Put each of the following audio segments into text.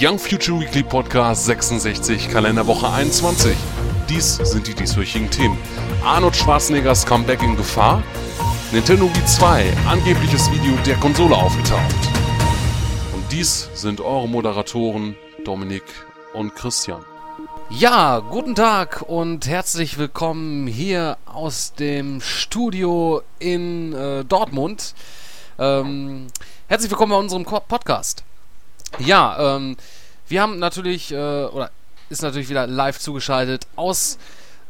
Young Future Weekly Podcast 66, Kalenderwoche 21. Dies sind die dieswöchigen Themen. Arnold Schwarzeneggers Comeback in Gefahr. Nintendo Wii 2, angebliches Video der Konsole aufgetaucht. Und dies sind eure Moderatoren Dominik und Christian. Ja, guten Tag und herzlich willkommen hier aus dem Studio in äh, Dortmund. Ähm, herzlich willkommen bei unserem Podcast. Ja, ähm, wir haben natürlich, äh, oder ist natürlich wieder live zugeschaltet aus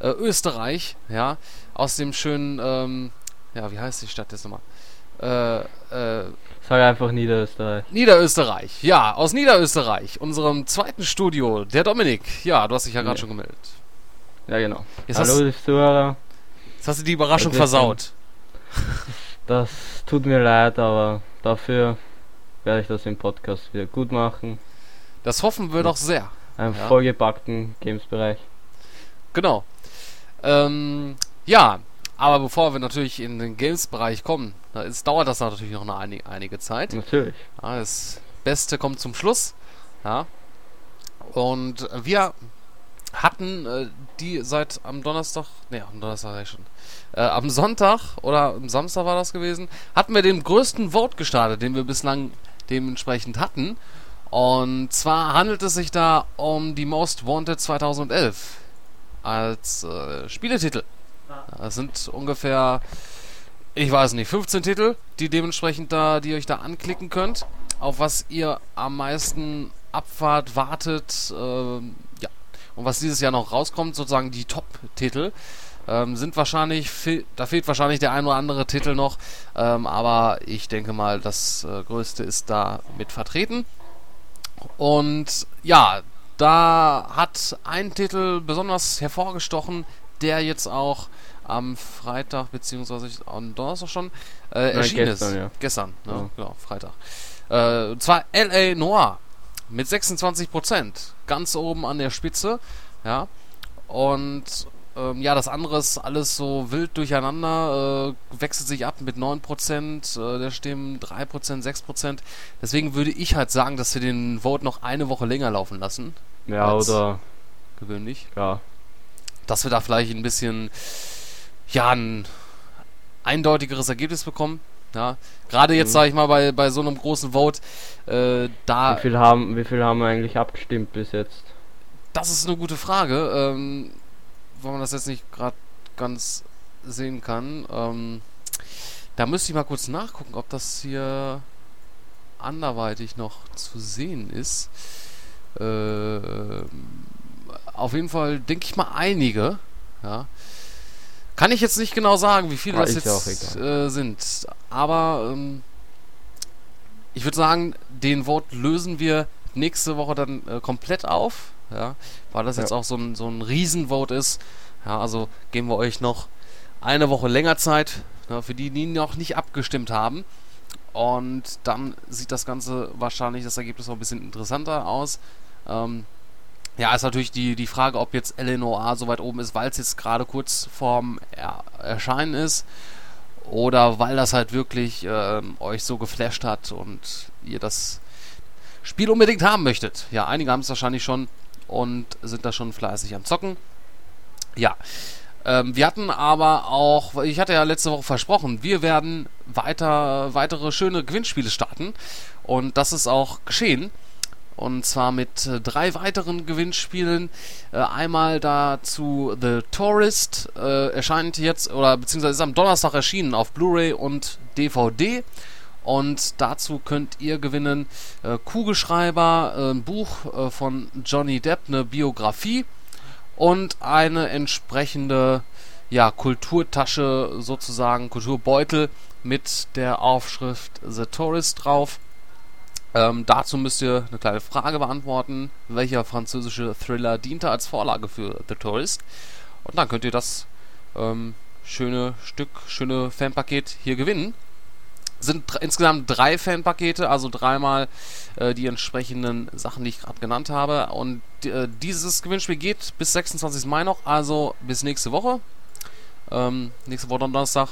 äh, Österreich, ja, aus dem schönen, ähm, ja, wie heißt die Stadt jetzt nochmal? Äh, äh, Sag einfach Niederösterreich. Niederösterreich, ja, aus Niederösterreich, unserem zweiten Studio, der Dominik. Ja, du hast dich ja gerade Ja. schon gemeldet. Ja, genau. Jetzt Hallo, hast, Zuhörer. jetzt hast du die Überraschung versaut. Das tut mir leid, aber dafür werde ich das im Podcast wieder gut machen. Das hoffen wir doch sehr. Einen Ja. vollgepackten Games-Bereich. Genau. Ähm, ja, aber bevor wir natürlich in den Games-Bereich kommen, da ist, dauert das natürlich noch eine, einig- einige Zeit. Natürlich. Ja, das Beste kommt zum Schluss. Ja. Und wir hatten äh, die seit am Donnerstag, ne, am Donnerstag ich schon, äh, am Sonntag oder am Samstag war das gewesen, hatten wir den größten Vote gestartet, den wir bislang dementsprechend hatten. Und zwar handelt es sich da um die Most Wanted 2011 als äh, Spieletitel. Das sind ungefähr, ich weiß nicht, 15 Titel, die dementsprechend da, die ihr euch da anklicken könnt, auf was ihr am meisten abfahrt, wartet, ähm, ja. Und was dieses Jahr noch rauskommt, sozusagen die Top-Titel, ähm, sind wahrscheinlich, fe da fehlt wahrscheinlich der ein oder andere Titel noch, ähm, aber ich denke mal, das äh, Größte ist da mit vertreten. Und ja, da hat ein Titel besonders hervorgestochen, der jetzt auch am Freitag beziehungsweise am Donnerstag schon äh, erschienen gestern, ist. ja. Gestern, ne? Ja. genau, Freitag. Äh, und zwar L.A. Noir mit 26%, ganz oben an der Spitze, ja. Und ähm, ja, das andere ist alles so wild durcheinander, äh, wechselt sich ab mit 9% äh, der Stimmen, 3%, 6%. Deswegen würde ich halt sagen, dass wir den Vote noch eine Woche länger laufen lassen, Ja, oder, gewöhnlich. ja. Dass wir da vielleicht ein bisschen, ja, ein eindeutigeres Ergebnis bekommen. Ja, gerade jetzt Mhm. sage ich mal bei, bei so einem großen Vote, äh, da Wie viel haben, wie viel haben wir eigentlich abgestimmt bis jetzt? Das ist eine gute Frage, ähm, weil man das jetzt nicht gerade ganz sehen kann. Ähm, da müsste ich mal kurz nachgucken, ob das hier anderweitig noch zu sehen ist. Äh, auf jeden Fall denke ich mal einige. Ja. Kann ich jetzt nicht genau sagen, wie viele Ah, das jetzt äh, sind. Aber ähm, ich würde sagen, den Vote lösen wir nächste Woche dann äh, komplett auf, ja, weil das Ja. jetzt auch so ein, so ein Riesenvote ist. Ja, also geben wir euch noch eine Woche länger Zeit, ne, für die, die noch nicht abgestimmt haben. Und dann sieht das Ganze wahrscheinlich, das Ergebnis noch ein bisschen interessanter aus. Ähm, ja, ist natürlich die, die Frage, ob jetzt LNOA so weit oben ist, weil es jetzt gerade kurz vorm er Erscheinen ist. Oder weil das halt wirklich ähm, euch so geflasht hat und ihr das Spiel unbedingt haben möchtet. Ja, einige haben es wahrscheinlich schon und sind da schon fleißig am Zocken. Ja. Ähm, wir hatten aber auch, ich hatte ja letzte Woche versprochen, wir werden weiter, weitere schöne Gewinnspiele starten. Und das ist auch geschehen. Und zwar mit äh, drei weiteren Gewinnspielen. Äh, einmal dazu The Tourist äh, erscheint jetzt, oder beziehungsweise ist am Donnerstag erschienen auf Blu-ray und DVD. Und dazu könnt ihr gewinnen äh, Kugelschreiber, äh, ein Buch äh, von Johnny Depp, eine Biografie und eine entsprechende ja, Kulturtasche, sozusagen Kulturbeutel mit der Aufschrift The Tourist drauf. Ähm, dazu müsst ihr eine kleine Frage beantworten. Welcher französische Thriller diente als Vorlage für The Tourist? Und dann könnt ihr das ähm, schöne Stück, schöne Fanpaket hier gewinnen. Sind insgesamt drei Fanpakete, also dreimal äh, die entsprechenden Sachen, die ich gerade genannt habe. Und äh, dieses Gewinnspiel geht bis 26. Mai noch, also bis nächste Woche. Ähm, nächste Woche Donnerstag.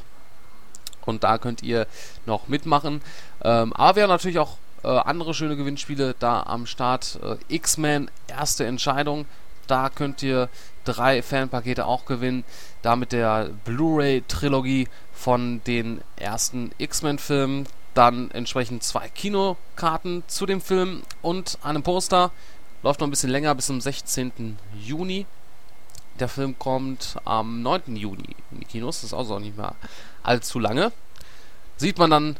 Und da könnt ihr noch mitmachen. Ähm, aber wir haben natürlich auch äh, andere schöne Gewinnspiele da am Start. Äh, X-Men, erste Entscheidung. Da könnt ihr drei Fanpakete auch gewinnen. Da mit der Blu-ray-Trilogie von den ersten X-Men-Filmen. Dann entsprechend zwei Kinokarten zu dem Film und einem Poster. Läuft noch ein bisschen länger, bis zum 16. Juni. Der Film kommt am 9. Juni in die Kinos. Das ist also auch nicht mehr allzu lange. Sieht man dann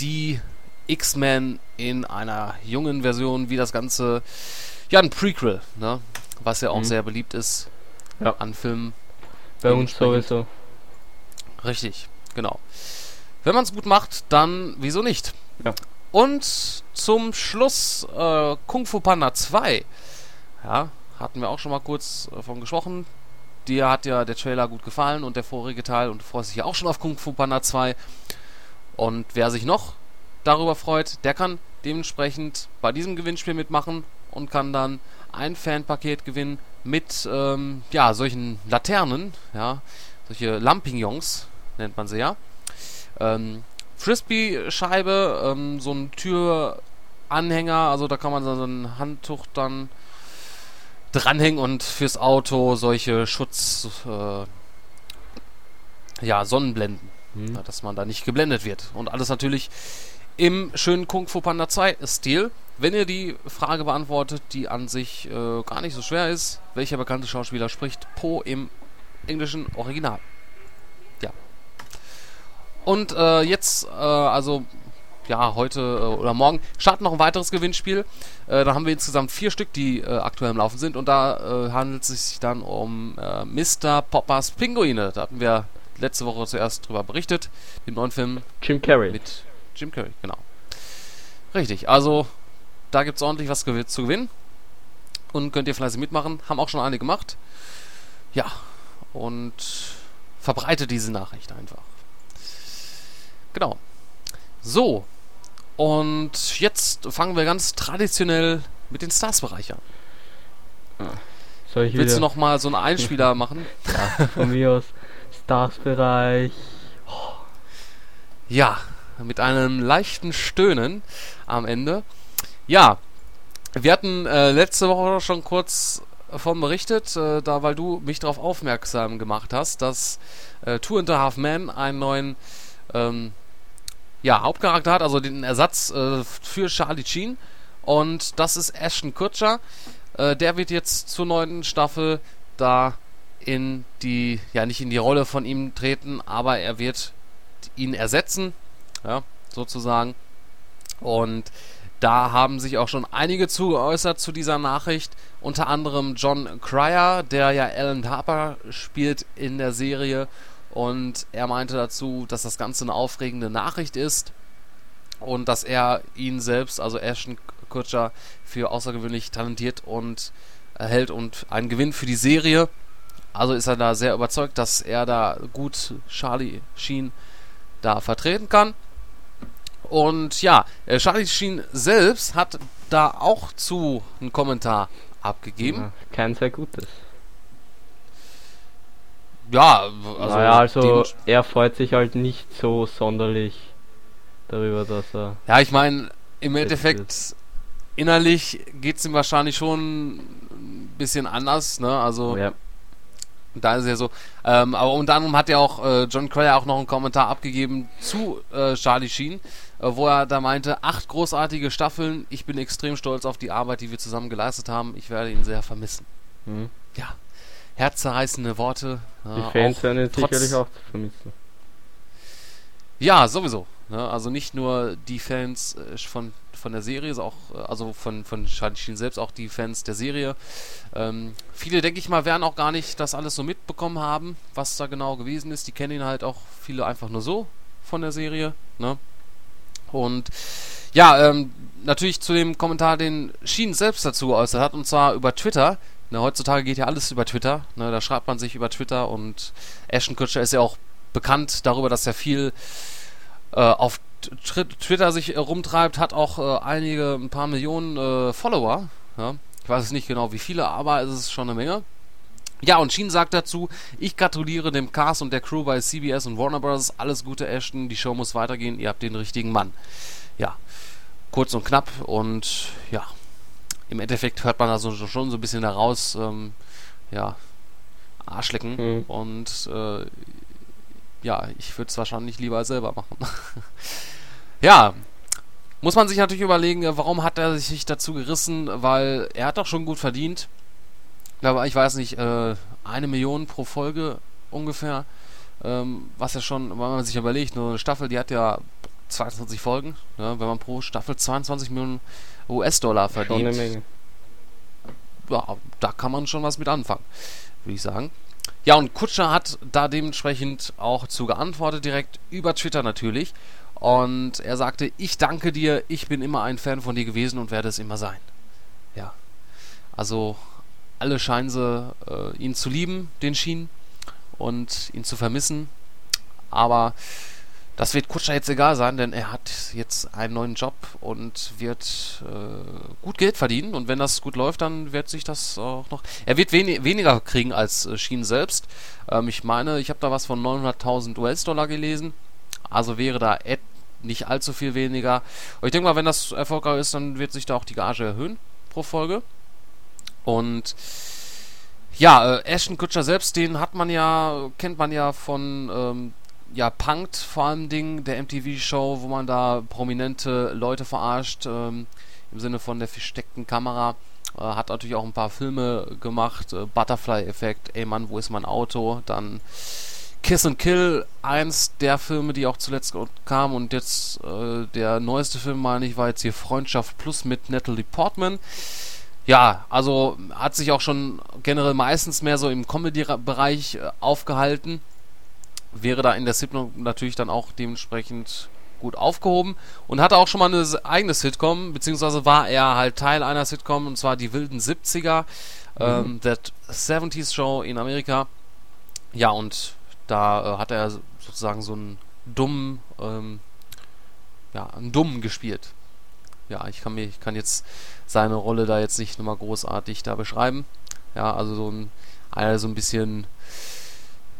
die X-Men in einer jungen Version, wie das Ganze, ja, ein Prequel, ne? was ja auch Mhm. sehr beliebt ist Ja. an Filmen. Bei uns sowieso. Richtig, genau. Wenn man es gut macht, dann wieso nicht? Ja. Und zum Schluss äh, Kung Fu Panda 2. Ja, hatten wir auch schon mal kurz äh, von gesprochen. Dir hat ja der Trailer gut gefallen und der vorige Teil und du freust dich ja auch schon auf Kung Fu Panda 2. Und wer sich noch darüber freut, der kann dementsprechend bei diesem Gewinnspiel mitmachen und kann dann ein Fanpaket gewinnen mit ähm, ja, solchen Laternen, ja, solche Lampignons nennt man sie ja. Ähm, Frisbee-Scheibe, ähm, so ein Türanhänger, also da kann man so ein Handtuch dann dranhängen und fürs Auto solche Schutz, äh, ja, Sonnenblenden, Hm. dass man da nicht geblendet wird. Und alles natürlich im schönen Kung Fu Panda 2 Stil. Wenn ihr die Frage beantwortet, die an sich äh, gar nicht so schwer ist, welcher bekannte Schauspieler spricht Po im englischen Original? Und äh, jetzt, äh, also ja, heute äh, oder morgen startet noch ein weiteres Gewinnspiel. Äh, da haben wir insgesamt vier Stück, die äh, aktuell im Laufen sind. Und da äh, handelt es sich dann um äh, Mr. Poppers Pinguine. Da hatten wir letzte Woche zuerst drüber berichtet. Den neuen Film Jim Carrey. mit Jim Carrey, genau. Richtig, also da gibt es ordentlich was gew zu gewinnen. Und könnt ihr fleißig mitmachen. Haben auch schon einige gemacht. Ja, und verbreitet diese Nachricht einfach. Genau. So, und jetzt fangen wir ganz traditionell mit den Stars-Bereich an. Soll ich Willst wieder du noch mal so einen Einspieler machen? ja, von mir aus Stars-Bereich? Ja, mit einem leichten Stöhnen am Ende. Ja, wir hatten äh, letzte Woche schon kurz davon berichtet, äh, da weil du mich darauf aufmerksam gemacht hast, dass äh, Two and a Half Men einen neuen ähm, ja, Hauptcharakter hat, also den Ersatz äh, für Charlie Sheen. Und das ist Ashton Kutcher. Äh, der wird jetzt zur neunten Staffel da in die, ja nicht in die Rolle von ihm treten, aber er wird ihn ersetzen, ja, sozusagen. Und da haben sich auch schon einige zu geäußert zu dieser Nachricht. Unter anderem John Cryer, der ja Alan Harper spielt in der Serie. Und er meinte dazu, dass das Ganze eine aufregende Nachricht ist. Und dass er ihn selbst, also Ashton Kutcher, für außergewöhnlich talentiert und erhält und einen Gewinn für die Serie. Also ist er da sehr überzeugt, dass er da gut Charlie Sheen da vertreten kann. Und ja, äh, Charlie Sheen selbst hat da auch zu einen Kommentar abgegeben. Ja, kein sehr gutes. Ja, also, naja, also er freut sich halt nicht so sonderlich darüber, dass er. ja, ich meine, im Endeffekt innerlich geht es ihm wahrscheinlich schon ein bisschen anders, ne? Also Ja, Da ist ja so. Ähm, aber unter anderem hat ja auch äh, John Cryer auch noch einen Kommentar abgegeben zu äh, Charlie Sheen, äh, wo er da meinte, acht großartige Staffeln, ich bin extrem stolz auf die Arbeit, die wir zusammen geleistet haben, ich werde ihn sehr vermissen. hm. Ja, herzzerreißende Worte. die Fans werden trotz- sicherlich auch zu vermissen. Ja, sowieso. Ne? Also nicht nur die Fans äh, von, von der Serie, auch, äh, also von, von Sheen selbst, auch die Fans der Serie. Ähm, viele, denke ich mal, werden auch gar nicht das alles so mitbekommen haben, was da genau gewesen ist. Die kennen ihn halt auch viele einfach nur so von der Serie. Ne? Und ja, ähm, natürlich zu dem Kommentar, den Sheen selbst dazu geäußert hat, und zwar über Twitter. Ne, heutzutage geht ja alles über Twitter. Ne, da schreibt man sich über Twitter und Ashton Kutcher ist ja auch bekannt darüber, dass er viel äh, auf Twitter sich äh, rumtreibt, hat auch äh, einige, ein paar Millionen äh, Follower. Ja? Ich weiß es nicht genau wie viele, aber es ist schon eine Menge. Ja, und Sheen sagt dazu, ich gratuliere dem Cast und der Crew bei CBS und Warner Bros. Alles Gute, Ashton. Die Show muss weitergehen. Ihr habt den richtigen Mann. Ja. kurz und knapp und ja, im Endeffekt hört man also schon so ein bisschen daraus, ähm, ja, Arschlecken Mhm. und äh, ja, ich würde es wahrscheinlich lieber selber machen. ja, muss man sich natürlich überlegen, äh, warum hat er sich dazu gerissen, weil er hat doch schon gut verdient. Aber ich weiß nicht, äh, eine Million pro Folge ungefähr. Ähm, was ja schon, wenn man sich überlegt, nur eine Staffel, die hat ja 22 Folgen. Ja, wenn man pro Staffel 22 Millionen US-Dollar Schon eine verdient, Menge. ja, da kann man schon was mit anfangen, würde ich sagen. Ja, und Kutscher hat da dementsprechend auch zu geantwortet, direkt über Twitter natürlich. Und er sagte, ich danke dir, ich bin immer ein Fan von dir gewesen und werde es immer sein. Ja. Also, alle scheinen sie äh, ihn zu lieben, den Schien, und ihn zu vermissen. Aber das wird Kutscher jetzt egal sein, denn er hat jetzt einen neuen Job und wird äh, gut Geld verdienen. Und wenn das gut läuft, dann wird sich das auch noch. Er wird weni weniger kriegen als äh, Schien selbst. Ähm, ich meine, ich habe da was von 900.000 US-Dollar gelesen. Also wäre da nicht allzu viel weniger. Und ich denke mal, wenn das erfolgreich ist, dann wird sich da auch die Gage erhöhen pro Folge. Und ja, äh, Ashton Kutcher selbst, den hat man ja, kennt man ja von ähm, ja, Punked vor allem Ding, der MTV-Show, wo man da prominente Leute verarscht, ähm, im Sinne von der versteckten Kamera. Äh, hat natürlich auch ein paar Filme gemacht, äh, Butterfly-Effekt, ey Mann, wo ist mein Auto? Dann Kiss and Kill, eins der Filme, die auch zuletzt kam und jetzt äh, der neueste Film, meine ich, war jetzt hier Freundschaft Plus mit Natalie Portman. Ja, also hat sich auch schon generell meistens mehr so im Comedy-Bereich äh, aufgehalten. Wäre da in der Sitcom natürlich dann auch dementsprechend gut aufgehoben und hatte auch schon mal eine eigene Sitcom, beziehungsweise war er halt Teil einer Sitcom und zwar die wilden 70er, ähm, That 70s Show in Amerika. Ja, und da äh, hat er sozusagen so einen dummen, ähm, ja, einen dummen gespielt. Ja, ich kann mir, ich kann jetzt seine Rolle da jetzt nicht nochmal großartig da beschreiben. Ja, also so ein, einer so ein bisschen,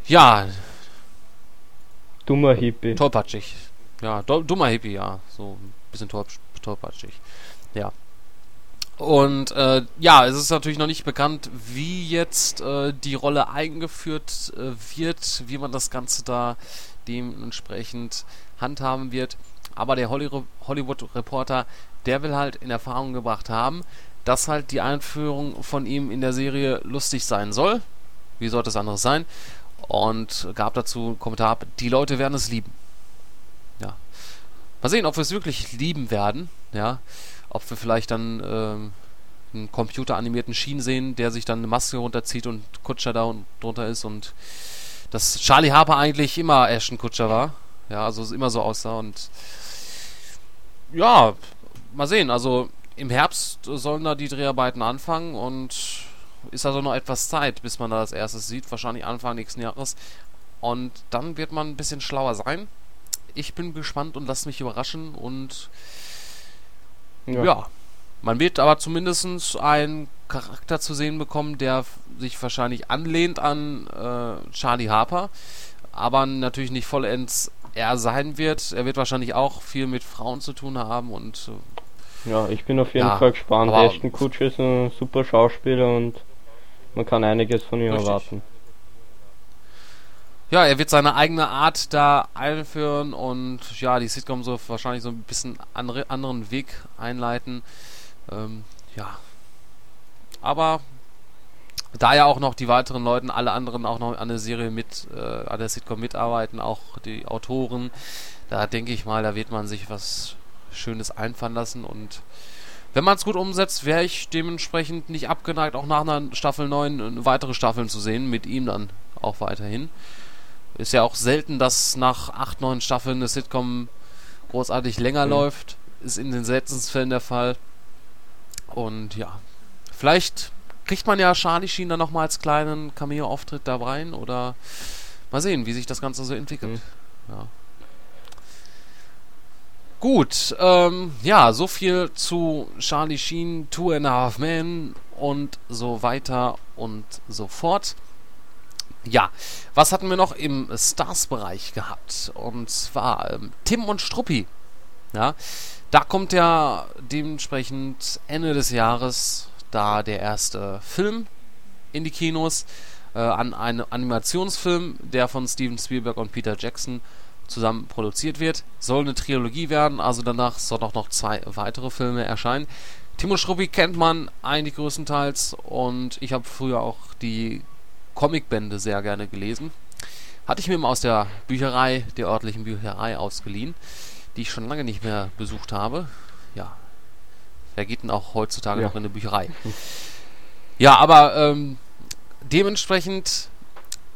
ja, Dummer Hippie. tollpatschig. Ja, do, dummer Hippie, ja. So ein bisschen toll, tollpatschig. Ja. Und äh, ja, es ist natürlich noch nicht bekannt, wie jetzt äh, die Rolle eingeführt äh, wird, wie man das Ganze da dementsprechend handhaben wird. Aber der Holly Hollywood-Reporter, der will halt in Erfahrung gebracht haben, dass halt die Einführung von ihm in der Serie lustig sein soll. Wie sollte es anderes sein? Und gab dazu einen Kommentar ab, die Leute werden es lieben. Ja. Mal sehen, ob wir es wirklich lieben werden. Ja. Ob wir vielleicht dann ähm, einen computeranimierten Schienen sehen, der sich dann eine Maske runterzieht und Kutscher da drunter ist und dass Charlie Harper eigentlich immer Ashton Kutscher war. Ja, also es immer so aussah und ja, mal sehen. Also im Herbst sollen da die Dreharbeiten anfangen und ist also noch etwas Zeit, bis man da das erste sieht. Wahrscheinlich Anfang nächsten Jahres. Und dann wird man ein bisschen schlauer sein. Ich bin gespannt und lasse mich überraschen und ja. Man wird aber zumindest einen Charakter zu sehen bekommen, der sich wahrscheinlich anlehnt an äh, Charlie Harper, aber natürlich nicht vollends er sein wird. Er wird wahrscheinlich auch viel mit Frauen zu tun haben und äh, Ja, ich bin auf jeden Ja, Fall gespannt. Ashton Kutcher ist ein super Schauspieler und man kann einiges von ihm Richtig. erwarten. ja, er wird seine eigene Art da einführen und ja, die Sitcom so wahrscheinlich so ein bisschen andere, anderen Weg einleiten. Ähm, ja. Aber da ja auch noch die weiteren Leuten, alle anderen auch noch an der Serie mit, äh, an der Sitcom mitarbeiten, auch die Autoren, da denke ich mal, da wird man sich was Schönes einfallen lassen und wenn man es gut umsetzt, wäre ich dementsprechend nicht abgeneigt, auch nach einer Staffel 9 äh, weitere Staffeln zu sehen, mit ihm dann auch weiterhin. Ist ja auch selten, dass nach 8, 9 Staffeln eine Sitcom großartig länger Mhm. läuft. Ist in den seltensten Fällen der Fall. Und ja, vielleicht kriegt man ja Charlie Sheen dann nochmal als kleinen Cameo-Auftritt da rein oder mal sehen, wie sich das Ganze so entwickelt. Ja. Gut, ähm, ja, so viel zu Charlie Sheen, Two and a Half Men und so weiter und so fort. Ja, was hatten wir noch im Stars-Bereich gehabt? Und zwar ähm, Tim und Struppi. Ja, Da kommt ja dementsprechend Ende des Jahres da der erste Film in die Kinos. Äh, an einem Animationsfilm, der von Steven Spielberg und Peter Jackson zusammen produziert wird. Soll eine Trilogie werden, also danach sollen auch noch zwei weitere Filme erscheinen. Timo Schruppi kennt man eigentlich größtenteils und ich habe früher auch die Comicbände sehr gerne gelesen. Hatte ich mir mal aus der Bücherei, der örtlichen Bücherei ausgeliehen, die ich schon lange nicht mehr besucht habe. Ja, wer geht denn auch heutzutage Ja. noch in eine Bücherei? Ja, aber ähm, dementsprechend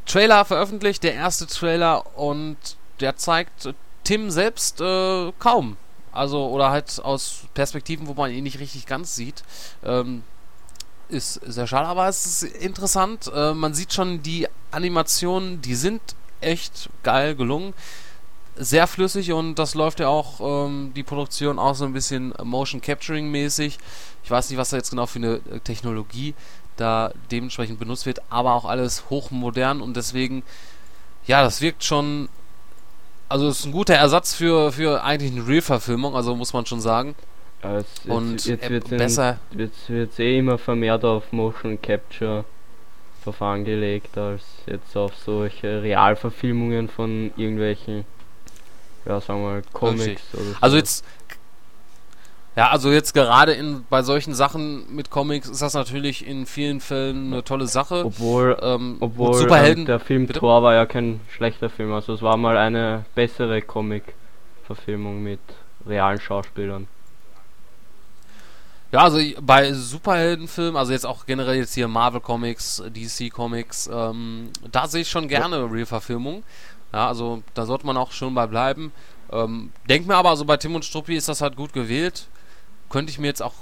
Trailer veröffentlicht, der erste Trailer und der zeigt Tim selbst äh, kaum. Also, oder halt aus Perspektiven, wo man ihn nicht richtig ganz sieht. Ähm, ist sehr schade, aber es ist interessant. Äh, man sieht schon die Animationen, die sind echt geil gelungen. Sehr flüssig und das läuft ja auch, ähm, die Produktion auch so ein bisschen Motion Capturing mäßig. Ich weiß nicht, was da jetzt genau für eine äh, Technologie da dementsprechend benutzt wird, aber auch alles hochmodern und deswegen, ja, das wirkt schon, also es ist ein guter Ersatz für, für eigentlich eine Real-Verfilmung, also muss man schon sagen. Ja, es, jetzt, Und jetzt äh, wird besser, Jetzt wird eh immer vermehrt auf Motion Capture Verfahren gelegt, als jetzt auf solche Realverfilmungen von irgendwelchen, ja sagen wir mal, Comics oder so. Also jetzt ja, also jetzt gerade in bei solchen Sachen mit Comics ist das natürlich in vielen Fällen eine tolle Sache. Obwohl, Ähm, obwohl gut, Superhelden. ähm, der Film Bitte? Thor war ja kein schlechter Film, also es war mal eine bessere Comic-Verfilmung mit realen Schauspielern. Ja, also bei Superheldenfilmen, also jetzt auch generell jetzt hier Marvel Comics, DC Comics, ähm, da sehe ich schon gerne Real-Verfilmung. Ja, also da sollte man auch schon bei bleiben. Ähm, denk mir aber, also bei Tim und Struppi ist das halt gut gewählt. Könnte ich mir jetzt auch,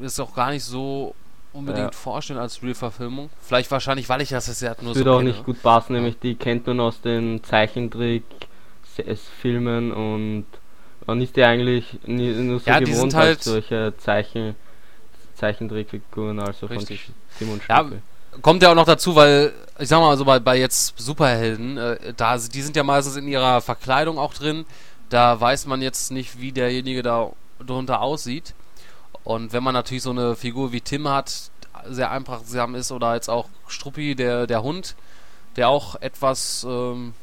ist auch gar nicht so unbedingt Ja. vorstellen als Real-Verfilmung. Vielleicht wahrscheinlich, weil ich das jetzt ja nur Das so würde auch kenne. nicht gut passen, nämlich die kennt man aus den Zeichentrick-Filmen und man ist ja eigentlich nur so Ja, die gewohnt sind halt- als solche Zeichen, Zeichentrickfiguren, also Richtig. von Tim und Ja, Struppi. Kommt ja auch noch dazu, weil, ich sag mal so, bei, bei jetzt Superhelden, äh, da, die sind ja meistens in ihrer Verkleidung auch drin. Da weiß man jetzt nicht, wie derjenige da drunter aussieht. Und wenn man natürlich so eine Figur wie Tim hat, sehr einprägsam ist, oder jetzt auch Struppi, der, der Hund, der auch etwas, ähm,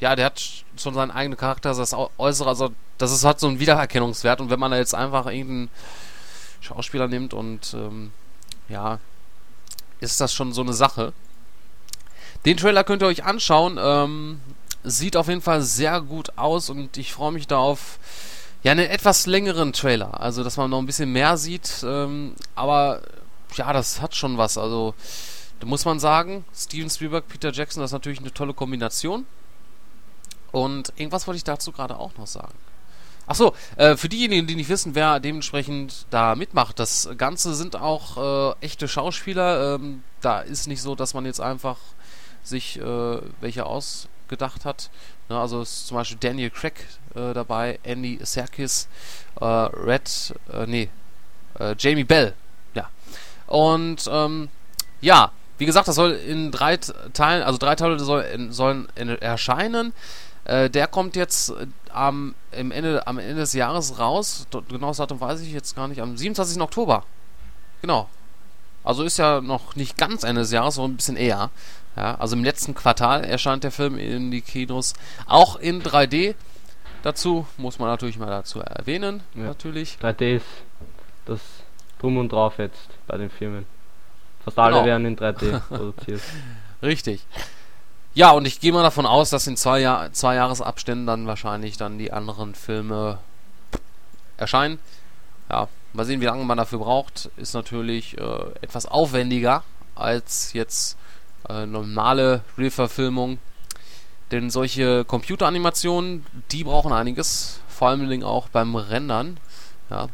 ja, der hat schon seinen eigenen Charakter, das Äußere, also das ist, hat so einen Wiedererkennungswert. Und wenn man da jetzt einfach irgendeinen Schauspieler nimmt und, ähm, ja, ist das schon so eine Sache. Den Trailer könnt ihr euch anschauen. Ähm, sieht auf jeden Fall sehr gut aus und ich freue mich da auf ja, einen etwas längeren Trailer. Also, dass man noch ein bisschen mehr sieht. Ähm, aber ja, das hat schon was. Also, da muss man sagen, Steven Spielberg, Peter Jackson, das ist natürlich eine tolle Kombination. Und irgendwas wollte ich dazu gerade auch noch sagen. Achso, äh, für diejenigen, die nicht wissen, wer dementsprechend da mitmacht, das Ganze sind auch äh, echte Schauspieler. Ähm, da ist nicht so, dass man jetzt einfach sich äh, welche ausgedacht hat. Ne, also ist zum Beispiel Daniel Craig äh, dabei, Andy Serkis, äh, Red, äh, nee, äh, Jamie Bell, ja. Und ähm, ja, wie gesagt, das soll in drei Teilen, also drei Teile soll, in, sollen in, erscheinen. Äh, der kommt jetzt äh, am, im Ende, am Ende des Jahres raus. Dort- Genaues Datum weiß ich jetzt gar nicht. Am 27. Oktober. Genau. Also ist ja noch nicht ganz Ende des Jahres, sondern ein bisschen eher. Ja, also im letzten Quartal erscheint der Film in die Kinos. Auch in 3D. Dazu muss man natürlich mal dazu erwähnen. Ja. Natürlich. 3D ist das Drum und Drauf jetzt bei den Filmen. Fast alle Genau. werden in 3D produziert. Richtig. Ja, und ich gehe mal davon aus, dass in zwei, Jahr zwei Jahresabständen dann wahrscheinlich dann die anderen Filme erscheinen. Ja, mal sehen, wie lange man dafür braucht. Ist natürlich äh, etwas aufwendiger als jetzt äh, normale Real-Verfilmung. Denn solche Computeranimationen, die brauchen einiges. Vor allem auch beim Rendern. Ja.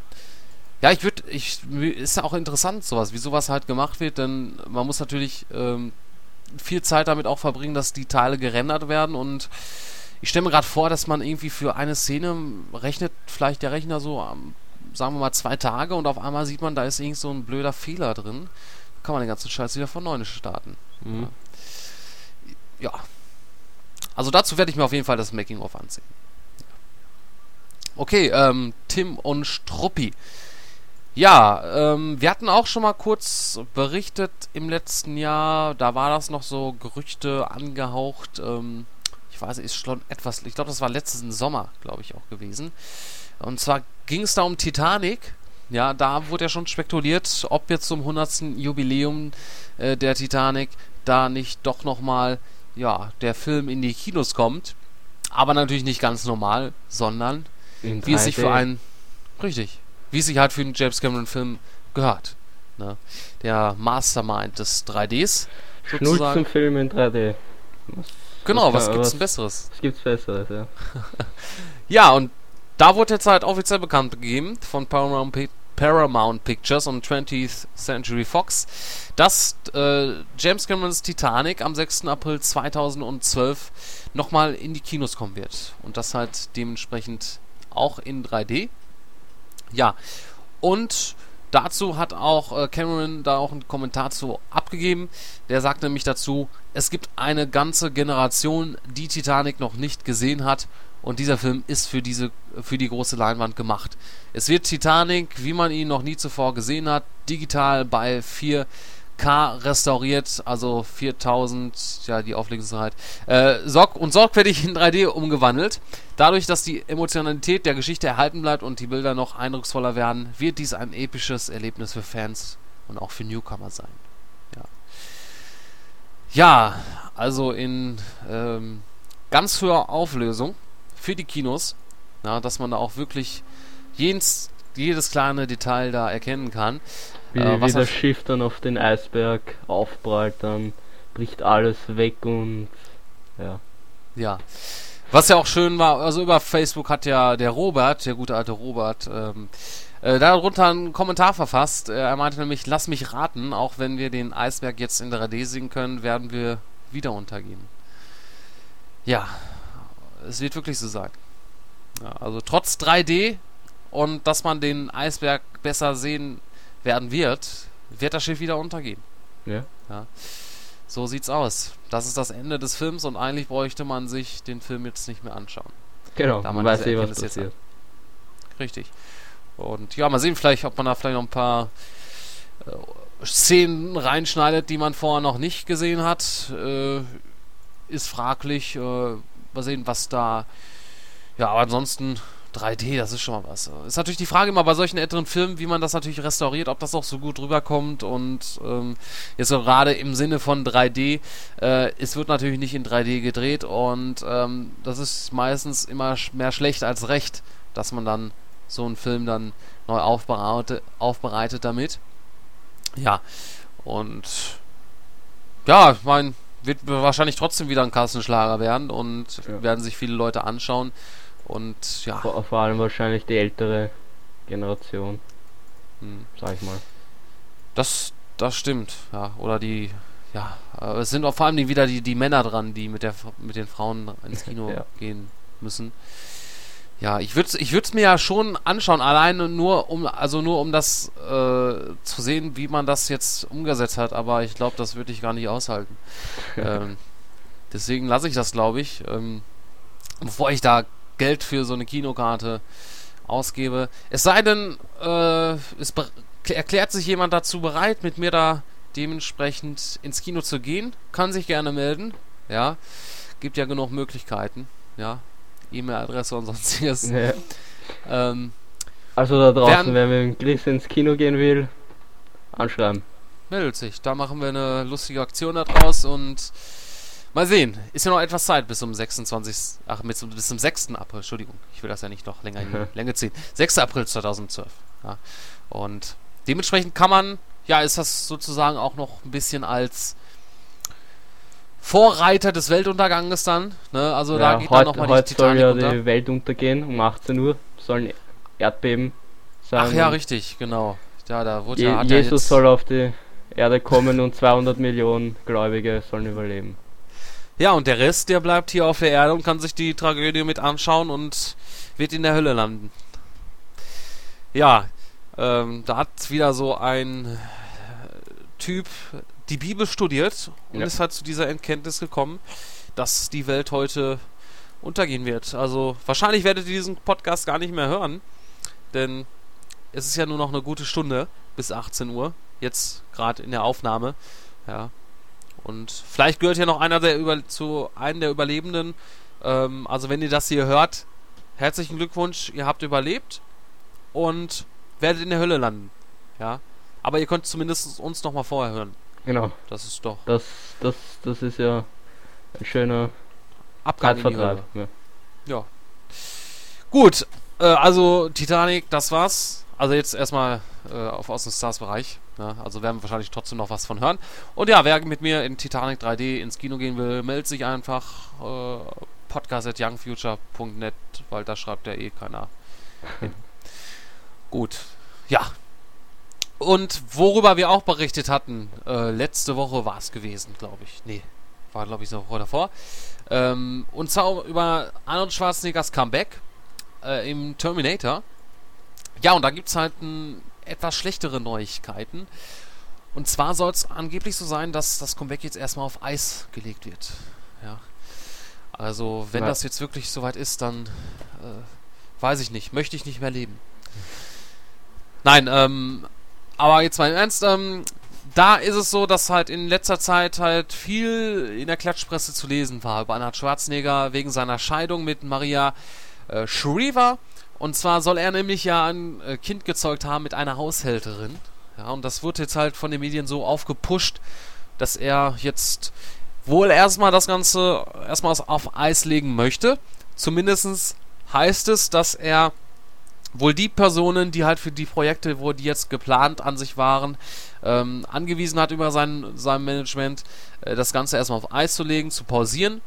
Ja, ich würde, ich, ist ja auch interessant sowas, wie sowas halt gemacht wird, denn man muss natürlich ähm, viel Zeit damit auch verbringen, dass die Teile gerendert werden und ich stelle mir gerade vor, dass man irgendwie für eine Szene rechnet vielleicht der Rechner so, sagen wir mal, zwei Tage und auf einmal sieht man, da ist irgend so ein blöder Fehler drin. Kann man den ganzen Scheiß wieder von neuem starten. Mhm. Ja. Also dazu werde ich mir auf jeden Fall das Making-of ansehen. Okay, ähm, Tim und Struppi. Ja, ähm, wir hatten auch schon mal kurz berichtet im letzten Jahr, da war das noch so Gerüchte angehaucht. Ähm, ich weiß, ist schon etwas, ich glaube, das war letzten Sommer, glaube ich, auch gewesen. Und zwar ging es da um Titanic. Ja, da wurde ja schon spekuliert, ob jetzt zum 100. Jubiläum äh, der Titanic da nicht doch nochmal, ja, der Film in die Kinos kommt. Aber natürlich nicht ganz normal, sondern In wie es sich 3D. für einen, richtig, wie es sich halt für einen James Cameron Film gehört. Ne? Der Mastermind des 3Ds, sozusagen. Schnulzenfilm in 3D. Genau, was kann- gibt's was- denn Besseres? Was gibt's Besseres, ja? Ja, und da wurde jetzt halt offiziell bekannt gegeben von Paramount, Paramount Pictures und 20th Century Fox, dass äh, James Camerons Titanic am 6. April 2012 nochmal in die Kinos kommen wird. Und das halt dementsprechend auch in 3D. Ja, und dazu hat auch äh, Cameron da auch einen Kommentar zu abgegeben. Der sagt nämlich dazu, es gibt eine ganze Generation, die Titanic noch nicht gesehen hat und dieser Film ist für diese für die große Leinwand gemacht. Es wird Titanic, wie man ihn noch nie zuvor gesehen hat, digital bei 4K restauriert, also 4000, ja, die Auflösungsheit, äh, sorg und sorgfältig in 3D umgewandelt. Dadurch, dass die Emotionalität der Geschichte erhalten bleibt und die Bilder noch eindrucksvoller werden, wird dies ein episches Erlebnis für Fans und auch für Newcomer sein. Ja, ja also in ähm, ganz höherer Auflösung für die Kinos, na, dass man da auch wirklich jedes, jedes kleine Detail da erkennen kann. Wie, Äh, wie das Schiff dann auf den Eisberg aufprallt, dann bricht alles weg und ja. Ja. Was ja auch schön war, also über Facebook hat ja der Robert, der gute alte Robert, ähm, äh, darunter einen Kommentar verfasst. Äh, er meinte nämlich, lass mich raten, auch wenn wir den Eisberg jetzt in 3D sehen können, werden wir wieder untergehen. Ja, es wird wirklich so sein. Ja, also trotz 3D und dass man den Eisberg besser sehen werden wird, wird das Schiff wieder untergehen. Ja. So sieht's aus. Das ist das Ende des Films und eigentlich bräuchte man sich den Film jetzt nicht mehr anschauen. Genau, Da man weiß eh, was passiert. Richtig. Und ja, mal sehen vielleicht, ob man da vielleicht noch ein paar äh, Szenen reinschneidet, die man vorher noch nicht gesehen hat. Äh, ist fraglich. Äh, mal sehen, was da. Ja, aber ansonsten 3D, das ist schon mal was. Ist natürlich die Frage immer bei solchen älteren Filmen, wie man das natürlich restauriert, ob das auch so gut rüberkommt. Und ähm, jetzt gerade im Sinne von 3D, äh, es wird natürlich nicht in 3D gedreht und ähm, das ist meistens immer mehr schlecht als recht, dass man dann so einen Film dann neu aufbereitet, aufbereitet damit. Ja, und ja, ich meine, wird wahrscheinlich trotzdem wieder ein Kassenschlager werden und Ja. werden sich viele Leute anschauen. Und ja, Vor, vor allem wahrscheinlich die ältere Generation, hm, sag ich mal. das, das stimmt. Ja, oder die, ja, es sind auch vor allem die, wieder die, die Männer dran, die mit, der, F- mit den Frauen ins Kino Ja. gehen müssen. Ja, ich würde ich es mir ja schon anschauen, alleine nur um also nur um das äh, zu sehen, wie man das jetzt umgesetzt hat, aber ich glaube, das würde ich gar nicht aushalten. ähm, deswegen lasse ich das, glaube ich, ähm, bevor ich da Geld für so eine Kinokarte ausgebe. Es sei denn, äh, es erklärt sich jemand dazu bereit, mit mir da dementsprechend ins Kino zu gehen, kann sich gerne melden. Ja, gibt ja genug Möglichkeiten. Ja, E-Mail-Adresse und sonstiges. Ja. Ähm, Also da draußen, Während- wer mit dem Chris ins Kino gehen will, anschreiben. meldet sich. Da machen wir eine lustige Aktion daraus und mal sehen. Ist ja noch etwas Zeit bis zum 26. Ach, bis zum, bis zum 6. April. Entschuldigung, ich will das ja nicht noch länger in die Länge ziehen. 6. April 2012. Ja. Und dementsprechend kann man, ja, ist das sozusagen auch noch ein bisschen als Vorreiter des Weltunterganges dann. Ne? Also da ja, geht dann heute nochmal die heute soll Titanic ja unter. die Welt untergehen, um 18 Uhr sollen Erdbeben sein. Ach ja, richtig, genau. Ja, da wurde Je ja, Jesus soll auf die Erde kommen und 200 Millionen Gläubige sollen überleben. Ja, und der Rest, der bleibt hier auf der Erde und kann sich die Tragödie mit anschauen und wird in der Hölle landen. Ja, ähm, da hat wieder so ein Typ die Bibel studiert und Ja. ist halt zu dieser Erkenntnis gekommen, dass die Welt heute untergehen wird. Also wahrscheinlich werdet ihr diesen Podcast gar nicht mehr hören, denn es ist ja nur noch eine gute Stunde bis 18 Uhr, jetzt gerade in der Aufnahme. Ja. Und vielleicht gehört ja noch einer der über zu einem der Überlebenden. Ähm, also wenn ihr das hier hört, herzlichen Glückwunsch, ihr habt überlebt und werdet in der Hölle landen. Ja. Aber ihr könnt zumindest uns noch mal vorher hören. Genau. Das ist doch. Das, das, das ist ja ein schöner Abgang. Ja. Ja. Gut, äh, also Titanic, das war's. Also jetzt erstmal äh, auf Austin Stars Bereich. Ja, also werden wir wahrscheinlich trotzdem noch was von hören. Und ja, wer mit mir in Titanic 3D ins Kino gehen will, meldet sich einfach äh, podcast.youngfuture.net, weil da schreibt ja eh keiner. Gut, ja. Und worüber wir auch berichtet hatten, äh, letzte Woche war es gewesen, glaube ich. Nee, war glaube ich noch Woche davor. Ähm, und zwar über Arnold Schwarzeneggers Comeback äh, im Terminator. Ja, und da gibt es halt ein, etwas schlechtere Neuigkeiten. Und zwar soll es angeblich so sein, dass das Comeback jetzt erstmal auf Eis gelegt wird. Ja. Also, wenn Ja. das jetzt wirklich soweit ist, dann äh, weiß ich nicht, möchte ich nicht mehr leben. Nein, ähm, aber jetzt mal im Ernst, ähm, da ist es so, dass halt in letzter Zeit halt viel in der Klatschpresse zu lesen war über Arnold Schwarzenegger wegen seiner Scheidung mit Maria äh, Shriver. Und zwar soll er nämlich ja ein äh, Kind gezeugt haben mit einer Haushälterin. Ja, und das wurde jetzt halt von den Medien so aufgepusht, dass er jetzt wohl erstmal das Ganze erstmal auf Eis legen möchte. Zumindest heißt es, dass er wohl die Personen, die halt für die Projekte, wo die jetzt geplant an sich waren, ähm, angewiesen hat über sein, sein Management, äh, das Ganze erstmal auf Eis zu legen, zu pausieren,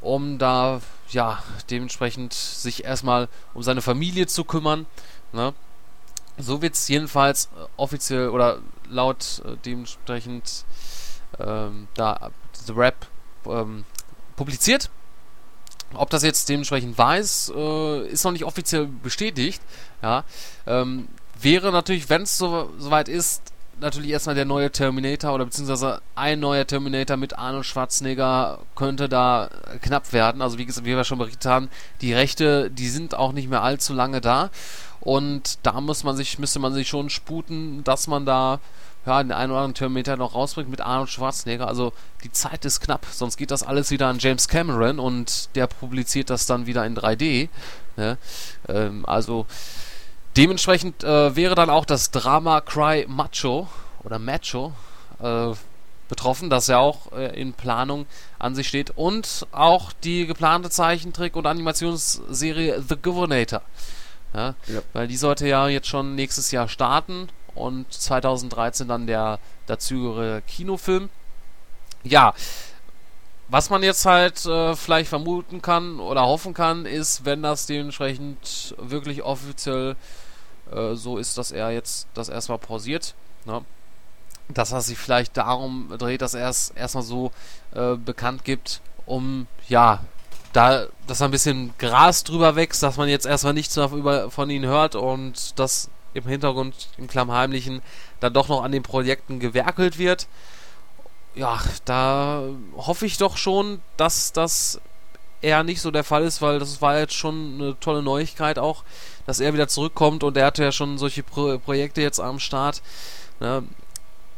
um da ja dementsprechend sich erstmal um seine Familie zu kümmern. Ne? So wird es jedenfalls äh, offiziell oder laut äh, dementsprechend ähm, da The Rap ähm, publiziert. Ob das jetzt dementsprechend weiß, äh, ist noch nicht offiziell bestätigt. Ja, ähm, wäre natürlich, wenn es so, soweit ist, natürlich erstmal der neue Terminator oder beziehungsweise ein neuer Terminator mit Arnold Schwarzenegger könnte da knapp werden. Also wie gesagt, wie wir schon berichtet haben, die Rechte, die sind auch nicht mehr allzu lange da. Und da muss man sich, müsste man sich schon sputen, dass man da ja, den einen oder anderen Terminator noch rausbringt mit Arnold Schwarzenegger. Also die Zeit ist knapp, sonst geht das alles wieder an James Cameron und der publiziert das dann wieder in 3D. Ne? Ähm, also dementsprechend äh, wäre dann auch das Drama Cry Macho oder Macho äh, betroffen, das ja auch äh, in Planung an sich steht und auch die geplante Zeichentrick- und Animationsserie The Governator. Ja, Ja. Weil die sollte ja jetzt schon nächstes Jahr starten und 2013 dann der dazugehörige Kinofilm. Ja, was man jetzt halt äh, vielleicht vermuten kann oder hoffen kann, ist, wenn das dementsprechend wirklich offiziell äh, so ist, dass er jetzt das erstmal pausiert, ne? dass er sich vielleicht darum dreht, dass er es erstmal so äh, bekannt gibt, um ja, da, dass ein bisschen Gras drüber wächst, dass man jetzt erstmal nichts mehr von ihnen hört und dass im Hintergrund, im Klammheimlichen, dann doch noch an den Projekten gewerkelt wird. Ja, da hoffe ich doch schon, dass das eher nicht so der Fall ist, weil das war jetzt schon eine tolle Neuigkeit auch, dass er wieder zurückkommt und er hatte ja schon solche Pro Projekte jetzt am Start. Ne?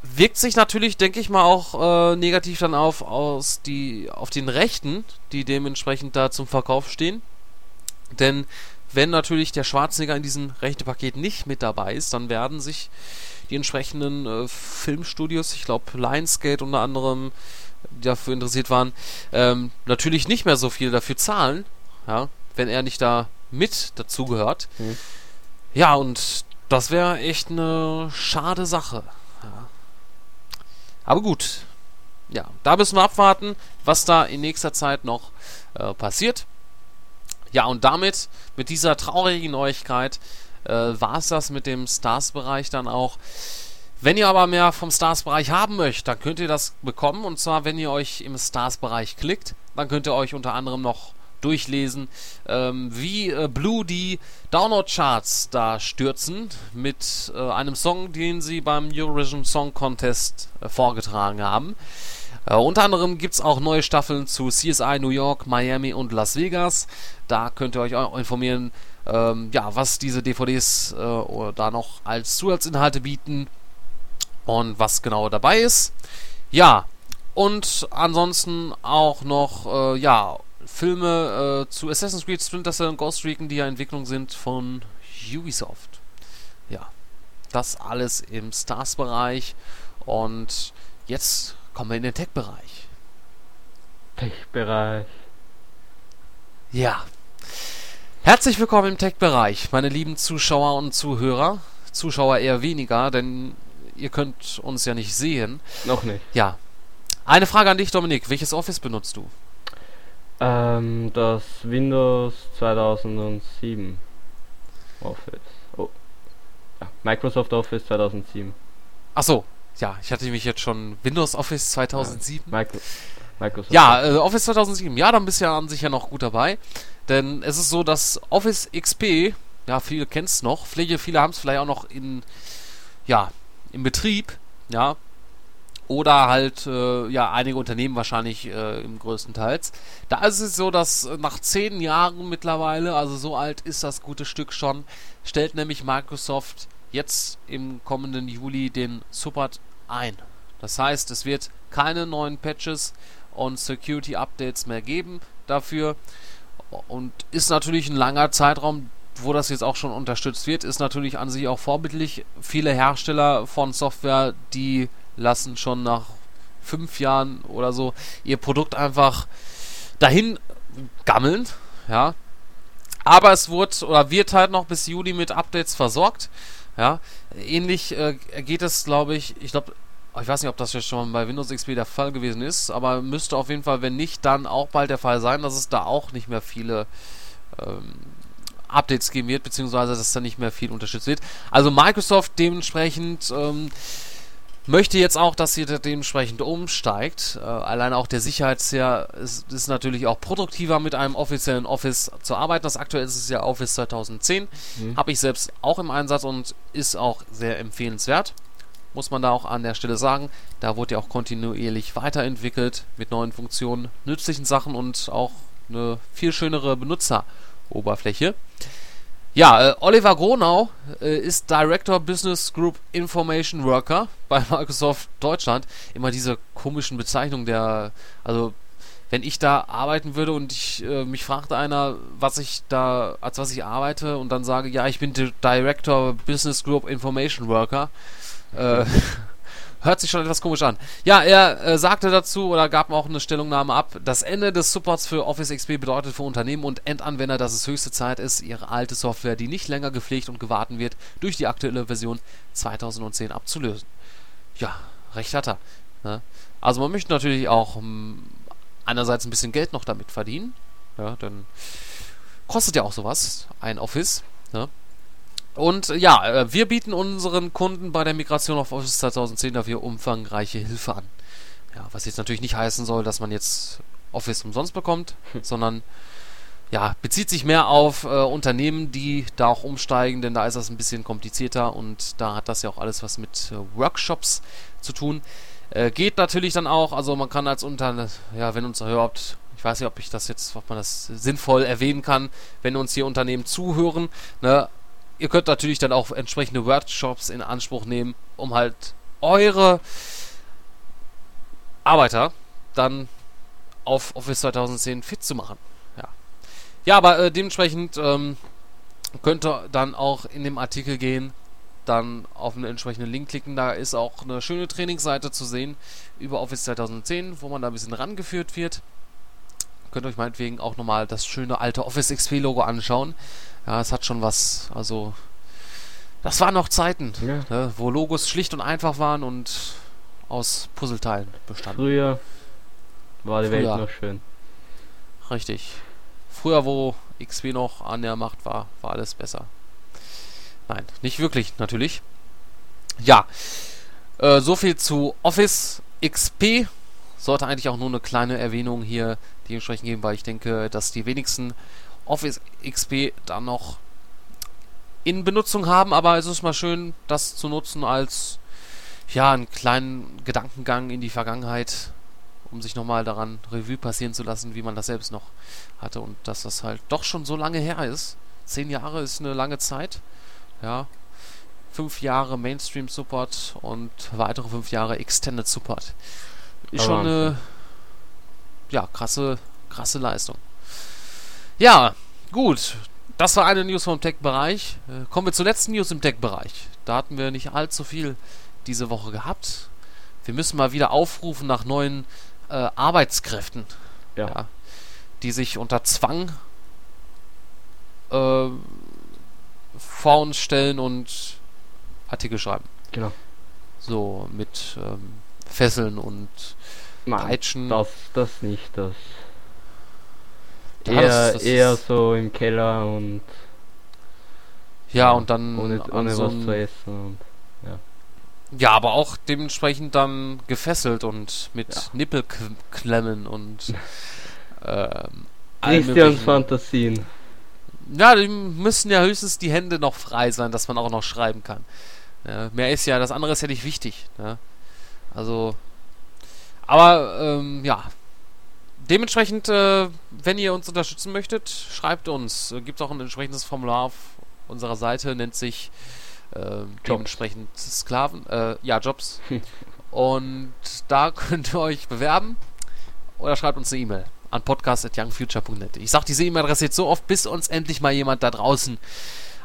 Wirkt sich natürlich, denke ich mal, auch äh, negativ dann auf, aus die, auf den Rechten, die dementsprechend da zum Verkauf stehen. Denn wenn natürlich der Schwarzenegger in diesem Rechtepaket nicht mit dabei ist, dann werden sich die entsprechenden äh, Filmstudios, ich glaube Lionsgate unter anderem, die dafür interessiert waren, ähm, natürlich nicht mehr so viel dafür zahlen, ja, wenn er nicht da mit dazugehört. Mhm. Ja, und das wäre echt eine schade Sache. Ja. Aber gut. Ja, da müssen wir abwarten, was da in nächster Zeit noch äh, passiert. Ja, und damit, mit dieser traurigen Neuigkeit, äh, war es das mit dem Stars-Bereich dann auch. Wenn ihr aber mehr vom Stars-Bereich haben möchtet, dann könnt ihr das bekommen. Und zwar, wenn ihr euch im Stars-Bereich klickt, dann könnt ihr euch unter anderem noch durchlesen, ähm, wie äh, Blue die Download-Charts da stürzen mit äh, einem Song, den sie beim Eurovision Song Contest äh, vorgetragen haben. Äh, unter anderem gibt es auch neue Staffeln zu CSI New York, Miami und Las Vegas. Da könnt ihr euch auch informieren, ähm, ja, was diese DVDs äh, da noch als Zusatzinhalte bieten und was genau dabei ist. Ja, und ansonsten auch noch, äh, ja, Filme äh, zu Assassin's Creed Splinter Cell und Ghost Recon, die ja Entwicklung sind von Ubisoft. Ja, das alles im Stars-Bereich. Und jetzt kommen wir in den Tech-Bereich. Tech-Bereich. Ja. Herzlich willkommen im Tech-Bereich, meine lieben Zuschauer und Zuhörer. Zuschauer eher weniger, denn ihr könnt uns ja nicht sehen. Noch nicht. Ja. Eine Frage an dich, Dominik. Welches Office benutzt du? Ähm, das Windows 2007 Office. Oh. Ja, Microsoft Office 2007. Ach so, ja, ich hatte mich jetzt schon Windows Office 2007. Ja, Micro Microsoft. Ja, äh, Office 2007. Ja, dann bist du ja an sich ja noch gut dabei. Denn es ist so, dass Office XP, ja, viele kennen es noch, viele, viele haben es vielleicht auch noch in, ja, im Betrieb, ja, oder halt, äh, ja, einige Unternehmen wahrscheinlich äh, im größten Teils. Da ist es so, dass nach zehn Jahren mittlerweile, also so alt ist das gute Stück schon, stellt nämlich Microsoft jetzt im kommenden Juli den Support ein. Das heißt, es wird keine neuen Patches und Security Updates mehr geben dafür. Und ist natürlich ein langer Zeitraum, wo das jetzt auch schon unterstützt wird, ist natürlich an sich auch vorbildlich. Viele Hersteller von Software, die lassen schon nach fünf Jahren oder so ihr Produkt einfach dahin gammeln, ja. Aber es wurde oder wird halt noch bis Juli mit Updates versorgt, ja. Ähnlich äh, geht es, glaube ich, ich glaube, ich weiß nicht, ob das jetzt schon bei Windows XP der Fall gewesen ist, aber müsste auf jeden Fall, wenn nicht, dann auch bald der Fall sein, dass es da auch nicht mehr viele ähm, Updates geben wird, beziehungsweise dass da nicht mehr viel unterstützt wird. Also Microsoft dementsprechend ähm, möchte jetzt auch, dass ihr dementsprechend umsteigt. Äh, allein auch der Sicherheitsher ist, ist natürlich auch produktiver mit einem offiziellen Office zu arbeiten. Das aktuell ist es ja Office 2010. Mhm. Habe ich selbst auch im Einsatz und ist auch sehr empfehlenswert. Muss man da auch an der Stelle sagen. Da wurde ja auch kontinuierlich weiterentwickelt mit neuen Funktionen, nützlichen Sachen und auch eine viel schönere Benutzeroberfläche. Ja, äh, Oliver Gronau äh, ist Director Business Group Information Worker bei Microsoft Deutschland. Immer diese komischen Bezeichnungen der, also wenn ich da arbeiten würde und ich äh, mich fragte einer, was ich da, als was ich arbeite und dann sage, ja, ich bin Director Business Group Information Worker, äh, hört sich schon etwas komisch an. Ja, er äh, sagte dazu oder gab auch eine Stellungnahme ab, das Ende des Supports für Office XP bedeutet für Unternehmen und Endanwender, dass es höchste Zeit ist, ihre alte Software, die nicht länger gepflegt und gewartet wird, durch die aktuelle Version 2010 abzulösen. Ja, recht hat er. Ne? Also man möchte natürlich auch um, hm, einerseits ein bisschen Geld noch damit verdienen, ja, denn kostet ja auch sowas, ein Office, ne? Und äh, ja, äh, wir bieten unseren Kunden bei der Migration auf Office 2010 dafür umfangreiche Hilfe an. Ja, was jetzt natürlich nicht heißen soll, dass man jetzt Office umsonst bekommt, hm. sondern ja, bezieht sich mehr auf äh, Unternehmen, die da auch umsteigen, denn da ist das ein bisschen komplizierter und da hat das ja auch alles was mit äh, Workshops zu tun. Äh, geht natürlich dann auch, also man kann als Unter, ja, wenn uns hört, ich weiß nicht, ob ich das jetzt, ob man das sinnvoll erwähnen kann, wenn uns hier Unternehmen zuhören, ne, ihr könnt natürlich dann auch entsprechende Workshops in Anspruch nehmen, um halt eure Arbeiter dann auf Office 2010 fit zu machen. Ja, ja aber äh, dementsprechend ähm, könnt ihr dann auch in dem Artikel gehen, dann auf einen entsprechenden Link klicken. Da ist auch eine schöne Trainingsseite zu sehen über Office 2010, wo man da ein bisschen rangeführt wird. Könnt ihr euch meinetwegen auch nochmal das schöne alte Office XP Logo anschauen. Ja, es hat schon was. Also, das waren noch Zeiten, ja. ne, wo Logos schlicht und einfach waren und aus Puzzleteilen bestanden. Früher war die Früher. Welt noch schön. Richtig. Früher, wo XP noch an der Macht war, war alles besser. Nein, nicht wirklich, natürlich. Ja, äh, so viel zu Office XP. Sollte eigentlich auch nur eine kleine Erwähnung hier dementsprechend geben, weil ich denke, dass die wenigsten Office XP dann noch in Benutzung haben, aber es ist mal schön, das zu nutzen als ja, einen kleinen Gedankengang in die Vergangenheit. um sich nochmal daran Revue passieren zu lassen, wie man das selbst noch hatte und dass das halt doch schon so lange her ist. Zehn Jahre ist eine lange Zeit. Ja. Fünf Jahre Mainstream Support und weitere fünf Jahre Extended Support. Ist schon eine ja, krasse, krasse Leistung. Ja, gut. Das war eine News vom Tech-Bereich. Äh, kommen wir zur letzten News im Tech-Bereich. Da hatten wir nicht allzu viel diese Woche gehabt. Wir müssen mal wieder aufrufen nach neuen äh, Arbeitskräften, Ja. ja, die sich unter Zwang äh, vor uns stellen und Artikel schreiben. Genau. So mit ähm, Fesseln und Nein, Peitschen. das, das nicht, das. Ja, eher, das- das eher so im Keller und ja, und dann ohne, ohne so was zu essen. Und, Ja, aber auch dementsprechend dann gefesselt und mit Ja. Nippelklemmen und ähm, Christians. Fantasien. Ja, die müssen ja höchstens die Hände noch frei sein, dass man auch noch schreiben kann. Ja, mehr ist ja, das andere ist ja nicht wichtig. Ja? Also, aber ähm, ja, dementsprechend, äh, wenn ihr uns unterstützen möchtet, schreibt uns. Äh, Gibt auch ein entsprechendes Formular auf unserer Seite, nennt sich äh, dementsprechend Sklaven, äh, ja, Jobs. Und da könnt ihr euch bewerben oder schreibt uns eine E-Mail an podcast.youngfuture.net. Ich sage diese E-Mail-Adresse jetzt so oft, bis uns endlich mal jemand da draußen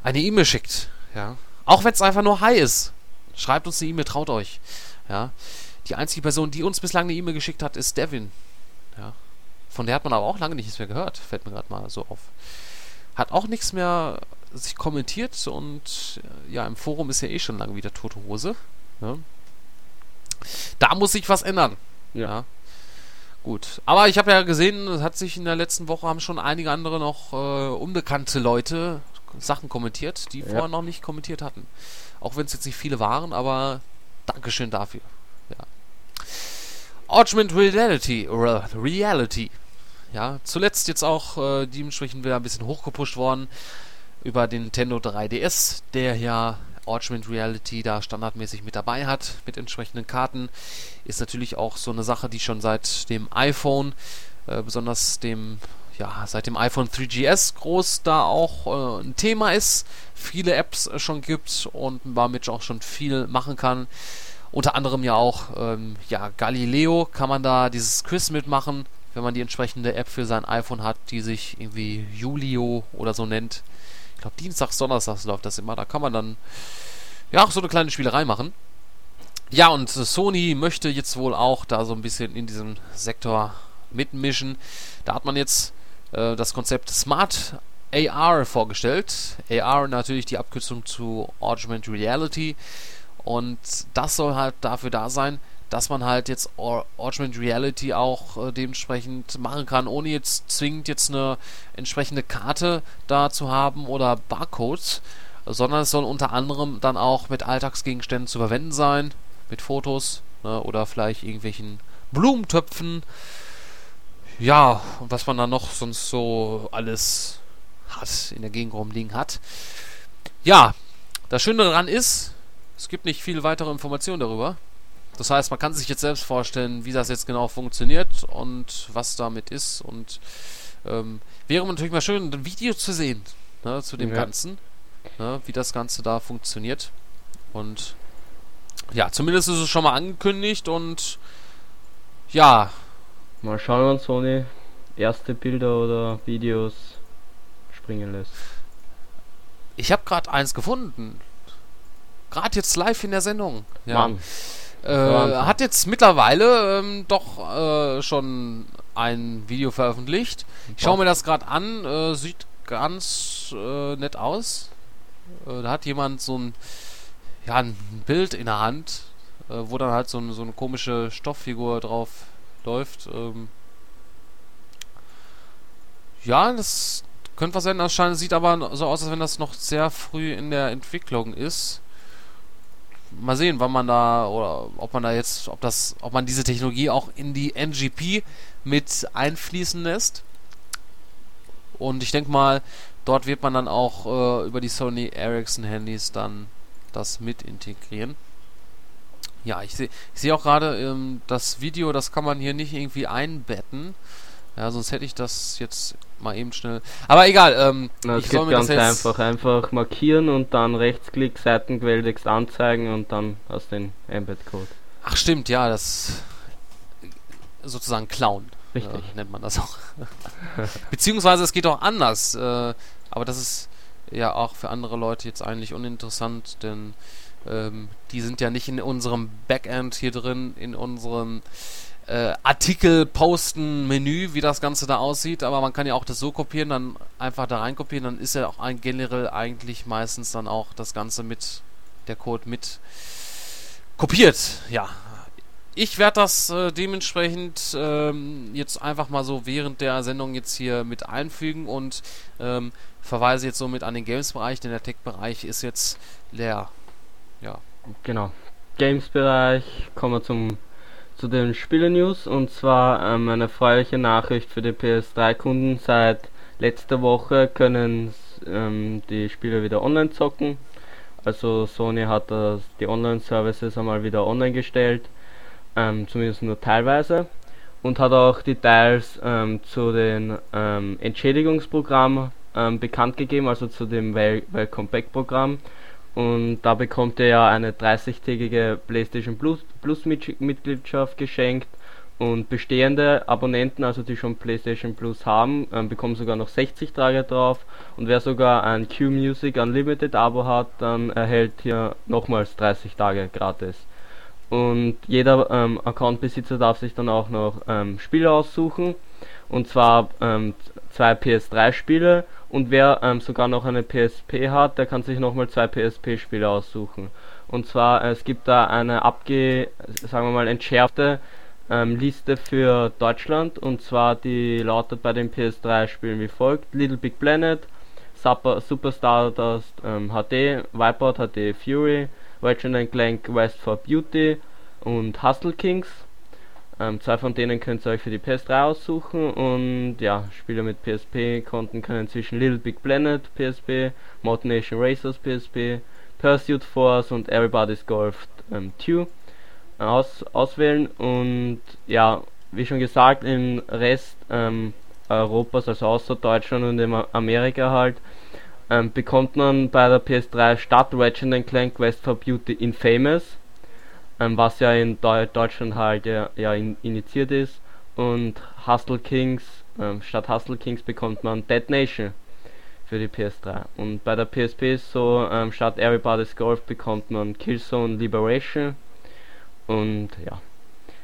eine E-Mail schickt. Ja. Auch wenn es einfach nur Hi ist. Schreibt uns eine E-Mail, traut euch. Ja. Die einzige Person, die uns bislang eine E-Mail geschickt hat, ist Devin. Ja. Von der hat man aber auch lange nichts mehr gehört. Fällt mir gerade mal so auf. Hat auch nichts mehr sich kommentiert und äh, ja, im Forum ist ja eh schon lange wieder tote Hose. Ja. Da muss sich was ändern. Ja. Ja. Gut. Aber ich habe ja gesehen, es hat sich in der letzten Woche haben schon einige andere noch äh, unbekannte Leute Sachen kommentiert, die Ja. vorher noch nicht kommentiert hatten. Auch wenn es jetzt nicht viele waren, aber Dankeschön dafür. Ja. Augmented Reality, Re- Reality. Ja, zuletzt jetzt auch äh, dementsprechend wieder ein bisschen hochgepusht worden über den Nintendo 3DS, der ja Augmented Reality da standardmäßig mit dabei hat, mit entsprechenden Karten. Ist natürlich auch so eine Sache, die schon seit dem iPhone, äh, besonders dem, ja, seit dem iPhone 3GS groß da auch äh, ein Thema ist. Viele Apps schon gibt und damit auch schon viel machen kann. Unter anderem ja auch, ähm, ja, Galileo kann man da dieses Quiz mitmachen, wenn man die entsprechende App für sein iPhone hat, die sich irgendwie Julio oder so nennt. Ich glaube, Dienstags, Donnerstags läuft das immer. Da kann man dann ja auch so eine kleine Spielerei machen. Ja, und Sony möchte jetzt wohl auch da so ein bisschen in diesem Sektor mitmischen. Da hat man jetzt äh, das Konzept Smart AR vorgestellt. AR natürlich die Abkürzung zu Augmented Reality. Und das soll halt dafür da sein, dass man halt jetzt Au- Augmented Reality auch äh, dementsprechend machen kann, ohne jetzt zwingend jetzt eine entsprechende Karte da zu haben oder Barcodes, sondern es soll unter anderem dann auch mit Alltagsgegenständen zu verwenden sein, mit Fotos ne, oder vielleicht irgendwelchen Blumentöpfen. Ja, und was man dann noch sonst so alles hat, in der Gegend rumliegen hat. Ja, das Schöne daran ist, es gibt nicht viel weitere Informationen darüber. Das heißt, man kann sich jetzt selbst vorstellen, wie das jetzt genau funktioniert und was damit ist. Und ähm, wäre natürlich mal schön, ein Video zu sehen ne, zu dem Ja. Ganzen, ne, wie das Ganze da funktioniert. Und ja, zumindest ist es schon mal angekündigt und ja, Mal schauen, wann Sony erste Bilder oder Videos springen lässt. ich habe gerade eins gefunden. Gerade jetzt live in der Sendung. Ja. Mann, Äh, hat jetzt mittlerweile ähm, doch äh, schon ein Video veröffentlicht. Ich schaue mir das gerade an, äh, sieht ganz äh, nett aus. Äh, da hat jemand so ein, ja, ein Bild in der Hand, äh, wo dann halt so, ein, so eine komische Stofffigur drauf läuft. Ähm ja, das könnte was sein. Das scheint, sieht aber so aus, als wenn das noch sehr früh in der Entwicklung ist mal sehen, wann man da oder ob man da jetzt, ob das, ob man diese Technologie auch in die NGP mit einfließen lässt. Und ich denke mal, dort wird man dann auch äh, über die Sony Ericsson Handys dann das mit integrieren. Ja, ich sehe ich seh auch gerade, ähm, das Video, das kann man hier nicht irgendwie einbetten. Ja, sonst hätte ich das jetzt mal eben schnell. Aber egal, ähm, Na, ich geht soll mir ganz das jetzt. einfach. Einfach markieren und dann Rechtsklick, Seitenquelltext anzeigen und dann du den Embed-Code. Ach stimmt, ja, das sozusagen klauen. Richtig. Äh, nennt man das auch. Beziehungsweise es geht auch anders. Äh, aber das ist ja auch für andere Leute jetzt eigentlich uninteressant, denn ähm, die sind ja nicht in unserem Backend hier drin, in unserem äh, Artikel posten Menü, wie das Ganze da aussieht, aber man kann ja auch das so kopieren, dann einfach da rein kopieren, dann ist ja auch ein generell eigentlich meistens dann auch das Ganze mit der Code mit kopiert. Ja. Ich werde das äh, dementsprechend ähm, jetzt einfach mal so während der Sendung jetzt hier mit einfügen und ähm, verweise jetzt somit an den Games-Bereich, denn der Tech-Bereich ist jetzt leer. Ja. Genau. Games-Bereich kommen wir zum zu den Spiele-News und zwar ähm, eine erfreuliche Nachricht für die PS3-Kunden. Seit letzter Woche können ähm, die Spiele wieder online zocken. Also Sony hat das, die Online-Services einmal wieder online gestellt, ähm, zumindest nur teilweise. Und hat auch Details ähm, zu den ähm, Entschädigungsprogrammen ähm, bekannt gegeben, also zu dem Wel Welcome Back Programm. Und da bekommt er ja eine 30-tägige PlayStation Plus, Plus Mitgliedschaft geschenkt. Und bestehende Abonnenten, also die schon PlayStation Plus haben, ähm, bekommen sogar noch 60 Tage drauf. Und wer sogar ein Q-Music Unlimited Abo hat, dann erhält hier nochmals 30 Tage gratis. Und jeder ähm, Accountbesitzer darf sich dann auch noch ähm, Spiele aussuchen. Und zwar ähm, zwei PS3-Spiele und wer ähm, sogar noch eine PSP hat, der kann sich nochmal zwei PSP-Spiele aussuchen. Und zwar, äh, es gibt da eine abge, sagen wir mal, entschärfte ähm, Liste für Deutschland. Und zwar, die lautet bei den PS3-Spielen wie folgt. Little Big Planet, Super, Super Stardust ähm, HD, Wipeout HD Fury, Ratchet Clank West for Beauty und Hustle Kings. Ähm, zwei von denen könnt ihr euch für die PS3 aussuchen und ja, Spieler mit PSP-Konten können zwischen Little Big Planet PSP, Mod Nation Racers PSP, Pursuit Force und Everybody's Golf ähm, 2 äh, aus, auswählen. Und ja, wie schon gesagt, im Rest ähm, Europas, also außer Deutschland und in Amerika halt, ähm, bekommt man bei der PS3 statt Ratchet Clank Quest for Beauty Infamous ähm, was ja in Deu Deutschland halt ja, ja in, initiiert ist. Und Hustle Kings, ähm, statt Hustle Kings bekommt man Dead Nation für die PS3. Und bei der PSP ist so, ähm, statt Everybody's Golf bekommt man Killzone Liberation. Und ja.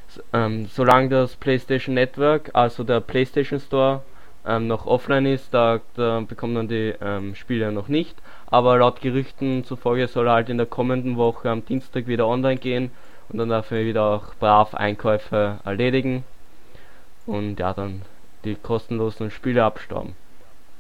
S ähm, solange das PlayStation Network, also der PlayStation Store, ähm, noch offline ist, da, da bekommt man die ähm, Spiele noch nicht. Aber laut Gerüchten zufolge soll er halt in der kommenden Woche am Dienstag wieder online gehen und dann darf er wieder auch brav Einkäufe erledigen und ja dann die kostenlosen Spiele abstauben.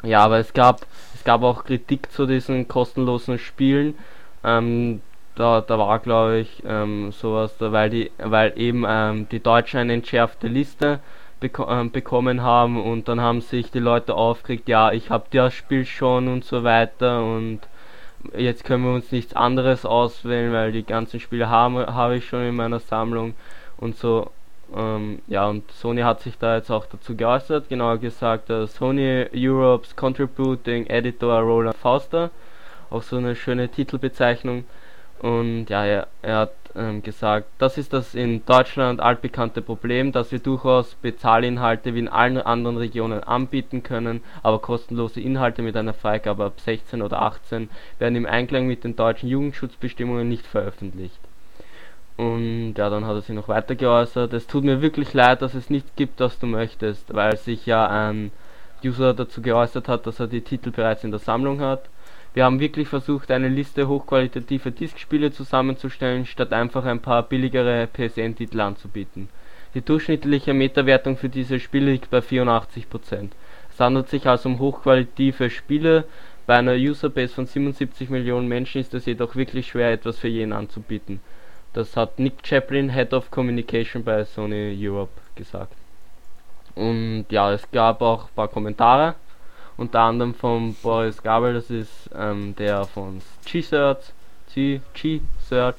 Ja, aber es gab es gab auch Kritik zu diesen kostenlosen Spielen. Ähm, da, da war glaube ich ähm, sowas, da, weil die weil eben ähm, die Deutschen eine entschärfte Liste beko ähm, bekommen haben und dann haben sich die Leute aufgeregt, ja ich habe das Spiel schon und so weiter und jetzt können wir uns nichts anderes auswählen, weil die ganzen Spiele habe hab ich schon in meiner Sammlung und so. Ähm, ja, und Sony hat sich da jetzt auch dazu geäußert, genauer gesagt, äh, Sony Europe's Contributing Editor Roland Fauster, auch so eine schöne Titelbezeichnung. Und ja, er, er hat ähm, gesagt, das ist das in Deutschland altbekannte Problem, dass wir durchaus Bezahlinhalte wie in allen anderen Regionen anbieten können, aber kostenlose Inhalte mit einer Freigabe ab 16 oder 18 werden im Einklang mit den deutschen Jugendschutzbestimmungen nicht veröffentlicht. Und ja, dann hat er sich noch weiter geäußert, es tut mir wirklich leid, dass es nichts gibt, was du möchtest, weil sich ja ein User dazu geäußert hat, dass er die Titel bereits in der Sammlung hat wir haben wirklich versucht, eine Liste hochqualitativer Diskspiele zusammenzustellen, statt einfach ein paar billigere PSN-Titel anzubieten. Die durchschnittliche Metawertung für diese Spiele liegt bei 84%. Es handelt sich also um hochqualitative Spiele. Bei einer Userbase von 77 Millionen Menschen ist es jedoch wirklich schwer, etwas für jeden anzubieten. Das hat Nick Chaplin, Head of Communication bei Sony Europe, gesagt. Und ja, es gab auch ein paar Kommentare unter anderem von Boris Gabel, das ist ähm, der von G-Search, G-Search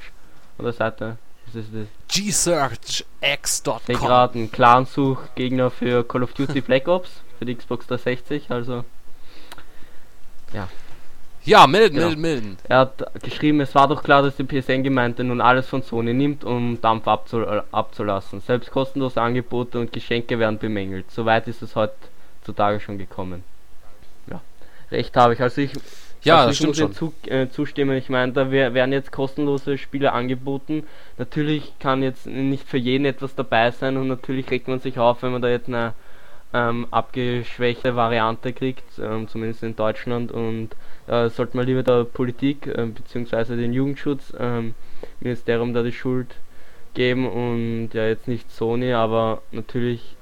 oder Seite, Was ist das? gsearchx.com. Ich gerade ein Clan-Suchgegner für Call of Duty Black Ops für die Xbox 360, also Ja, melden, Genau. melden, melden. Er hat geschrieben, es war doch klar, dass die PSN-Gemeinde nun alles von Sony nimmt, um Dampf abzu äh, abzulassen. Selbst kostenlose Angebote und Geschenke werden bemängelt. Soweit ist es heutzutage schon gekommen. Recht habe ich. Also ich, Ja, also das ich stimmt muss schon. zu, äh, zustimmen. Ich meine, da wer- werden jetzt kostenlose Spiele angeboten. Natürlich kann jetzt nicht für jeden etwas dabei sein und natürlich regt man sich auf, wenn man da jetzt eine ähm, abgeschwächte Variante kriegt, ähm, zumindest in Deutschland und äh, sollte man lieber der Politik äh, bzw. den Jugendschutz ähm, Ministerium da die Schuld geben und ja jetzt nicht Sony, aber natürlich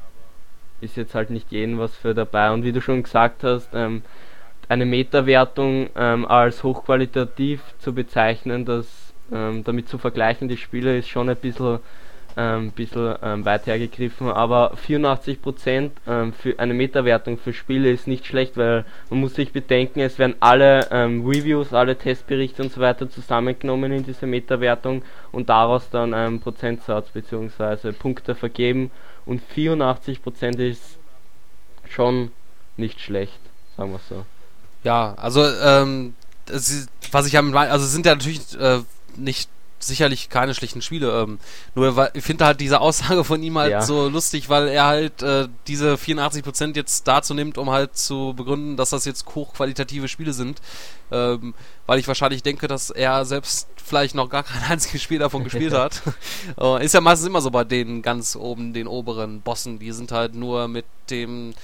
ist jetzt halt nicht jeden was für dabei und wie du schon gesagt hast, ähm, eine Meta-Wertung ähm, als hochqualitativ zu bezeichnen, das ähm, damit zu vergleichen, die Spiele ist schon ein bisschen ähm, bisschen ähm, weit hergegriffen, aber 84% ähm, für eine Meta-Wertung für Spiele ist nicht schlecht, weil man muss sich bedenken, es werden alle ähm, Reviews, alle Testberichte und so weiter zusammengenommen in diese Meta-Wertung und daraus dann ein Prozentsatz bzw. Punkte vergeben und 84% ist schon nicht schlecht, sagen wir so. Ja, also, ähm, ist, was ich am, also es sind ja natürlich äh, nicht sicherlich keine schlechten Spiele. Ähm, nur weil, ich finde halt diese Aussage von ihm halt Ja. so lustig, weil er halt äh, diese 84% jetzt dazu nimmt, um halt zu begründen, dass das jetzt hochqualitative Spiele sind. Ähm, weil ich wahrscheinlich denke, dass er selbst vielleicht noch gar kein einziges Spiel davon gespielt hat. Äh, ist ja meistens immer so bei den ganz oben, den oberen Bossen. Die sind halt nur mit dem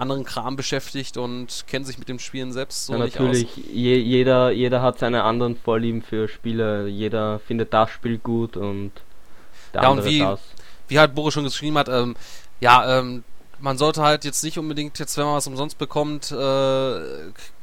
anderen Kram beschäftigt und kennen sich mit dem Spielen selbst so ja, nicht natürlich, aus. je, jeder, jeder hat seine anderen Vorlieben für Spiele, jeder findet das Spiel gut und der Ja, und andere wie- das. Wie halt Boris schon geschrieben hat, ähm, ja, ähm, man sollte halt jetzt nicht unbedingt jetzt, wenn man was umsonst bekommt, äh,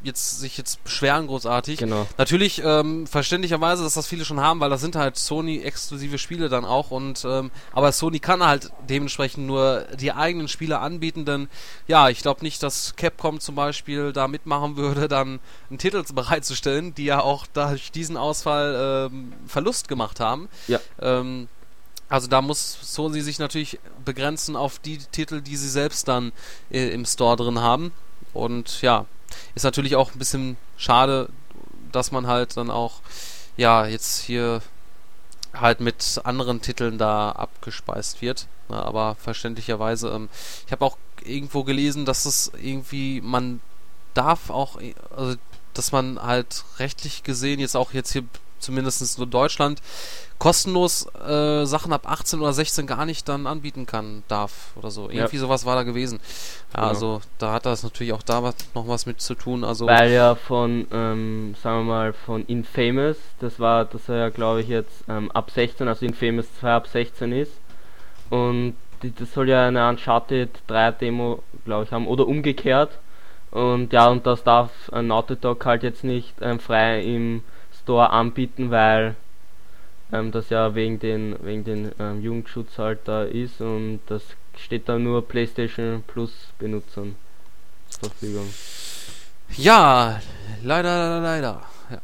jetzt sich jetzt beschweren großartig. Genau. Natürlich ähm, verständlicherweise, dass das viele schon haben, weil das sind halt Sony-exklusive Spiele dann auch und ähm, aber Sony kann halt dementsprechend nur die eigenen Spiele anbieten, denn ja, ich glaube nicht, dass Capcom zum Beispiel da mitmachen würde, dann einen Titel bereitzustellen, die ja auch durch diesen Ausfall ähm, Verlust gemacht haben. Ja. Ähm, also da muss Sony sich natürlich begrenzen auf die Titel, die sie selbst dann äh, im Store drin haben. Und ja, ist natürlich auch ein bisschen schade, dass man halt dann auch, ja, jetzt hier halt mit anderen Titeln da abgespeist wird. Na, aber verständlicherweise, ähm, ich habe auch irgendwo gelesen, dass es irgendwie, man darf auch, äh, also, dass man halt rechtlich gesehen, jetzt auch jetzt hier zumindest nur Deutschland, kostenlos äh, Sachen ab 18 oder 16 gar nicht dann anbieten kann, darf oder so. Irgendwie sowas war da gewesen. Ja, Genau. also da hat das natürlich auch da was, noch was mit zu tun. Also Weil ja von, ähm, sagen wir mal, von Infamous, das war, das er ja glaube ich jetzt ähm, ab 16, also Infamous 2 ab 16 ist. Und die, das soll ja eine Uncharted 3 Demo, glaube ich, haben, oder umgekehrt. Und ja, und das darf äh, Naughty Dog halt jetzt nicht ähm, frei im Store anbieten, weil ähm, das ja wegen den, wegen den ähm, Jugendschutz halt da ist und das steht dann nur PlayStation Plus Benutzern zur Verfügung. Ja, leider, leider, leider. Ja.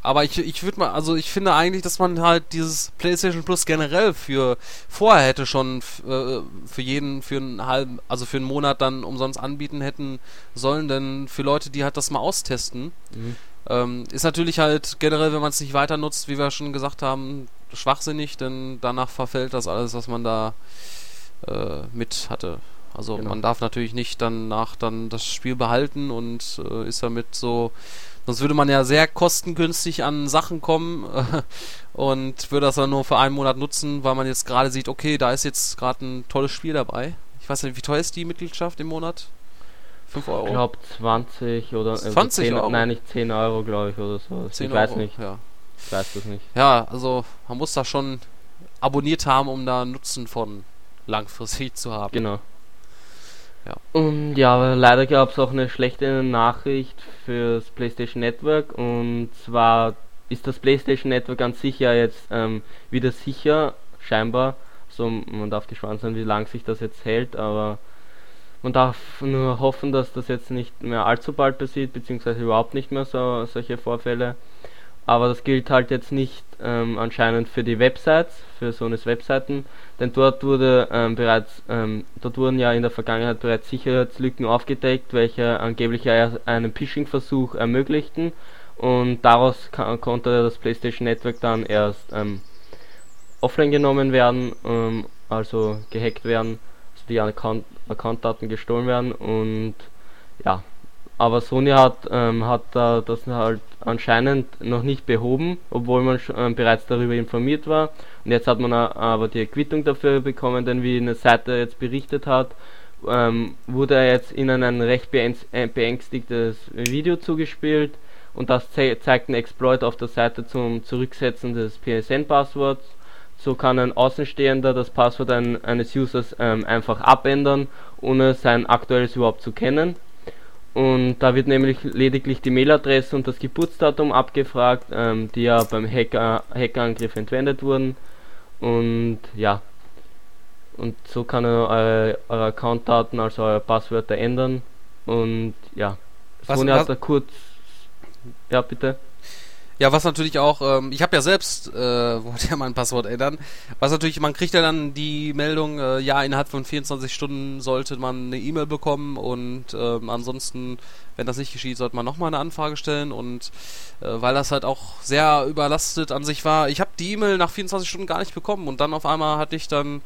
Aber ich, ich würde mal, also ich finde eigentlich, dass man halt dieses PlayStation Plus generell für vorher hätte schon äh, für jeden für einen halben, also für einen Monat dann umsonst anbieten hätten sollen, denn für Leute, die halt das mal austesten, Mhm. Ähm, ist natürlich halt generell, wenn man es nicht weiter nutzt, wie wir schon gesagt haben, schwachsinnig, denn danach verfällt das alles, was man da äh, mit hatte. Also Genau. man darf natürlich nicht danach dann das Spiel behalten und äh, ist damit so, sonst würde man ja sehr kostengünstig an Sachen kommen äh, und würde das dann nur für einen Monat nutzen, weil man jetzt gerade sieht, okay, da ist jetzt gerade ein tolles Spiel dabei. Ich weiß nicht, wie teuer ist die Mitgliedschaft im Monat? 5 Euro? Ich glaube 20 oder äh, 20 10, Euro? Nein, nicht 10 Euro, glaube ich, oder so. 10 ich weiß Euro, nicht, Ja. ich weiß das nicht. ja, also man muss da schon abonniert haben, um da Nutzen von langfristig zu haben. Genau. Ja. Und ja, aber leider gab es auch eine schlechte Nachricht fürs PlayStation Network und zwar ist das PlayStation Network an sich ja jetzt ähm, wieder sicher, scheinbar. So, man darf gespannt sein, wie lange sich das jetzt hält, aber man darf nur hoffen, dass das jetzt nicht mehr allzu bald passiert, beziehungsweise überhaupt nicht mehr so solche Vorfälle. aber das gilt halt jetzt nicht ähm, anscheinend für die Websites, für Sonys Webseiten, denn dort wurde ähm, bereits, ähm, dort wurden ja in der Vergangenheit bereits Sicherheitslücken aufgedeckt, welche angeblich einen Phishing-Versuch ermöglichten. Und daraus konnte das PlayStation Network dann erst ähm, offline genommen werden, ähm, also gehackt werden, die Account Accountdaten gestohlen werden und ja, aber Sony hat, ähm, hat da das halt anscheinend noch nicht behoben, obwohl man ähm, bereits darüber informiert war. Und jetzt hat man aber die Quittung dafür bekommen, denn wie eine Seite jetzt berichtet hat, ähm, wurde jetzt ihnen ein recht äh, beängstigtes Video zugespielt und das ze zeigt einen Exploit auf der Seite zum Zurücksetzen des PSN-Passworts. So kann ein Außenstehender das Passwort ein, eines Users ähm, einfach abändern, ohne sein aktuelles überhaupt zu kennen. Und da wird nämlich lediglich die Mailadresse und das Geburtsdatum abgefragt, ähm, die ja beim Hacker, Hackerangriff entwendet wurden. Und ja, und so kann er eure, eure Accountdaten, also eure Passwörter ändern. Und ja, was, Sony hat da kurz. Ja, bitte. Ja, was natürlich auch, ähm, ich habe ja selbst, äh, wollte ja mein Passwort ändern, was natürlich, man kriegt ja dann die Meldung, äh, ja, innerhalb von 24 Stunden sollte man eine E-Mail bekommen und ähm, ansonsten, wenn das nicht geschieht, sollte man nochmal eine Anfrage stellen und äh, weil das halt auch sehr überlastet an sich war, ich habe die E-Mail nach 24 Stunden gar nicht bekommen und dann auf einmal hatte ich dann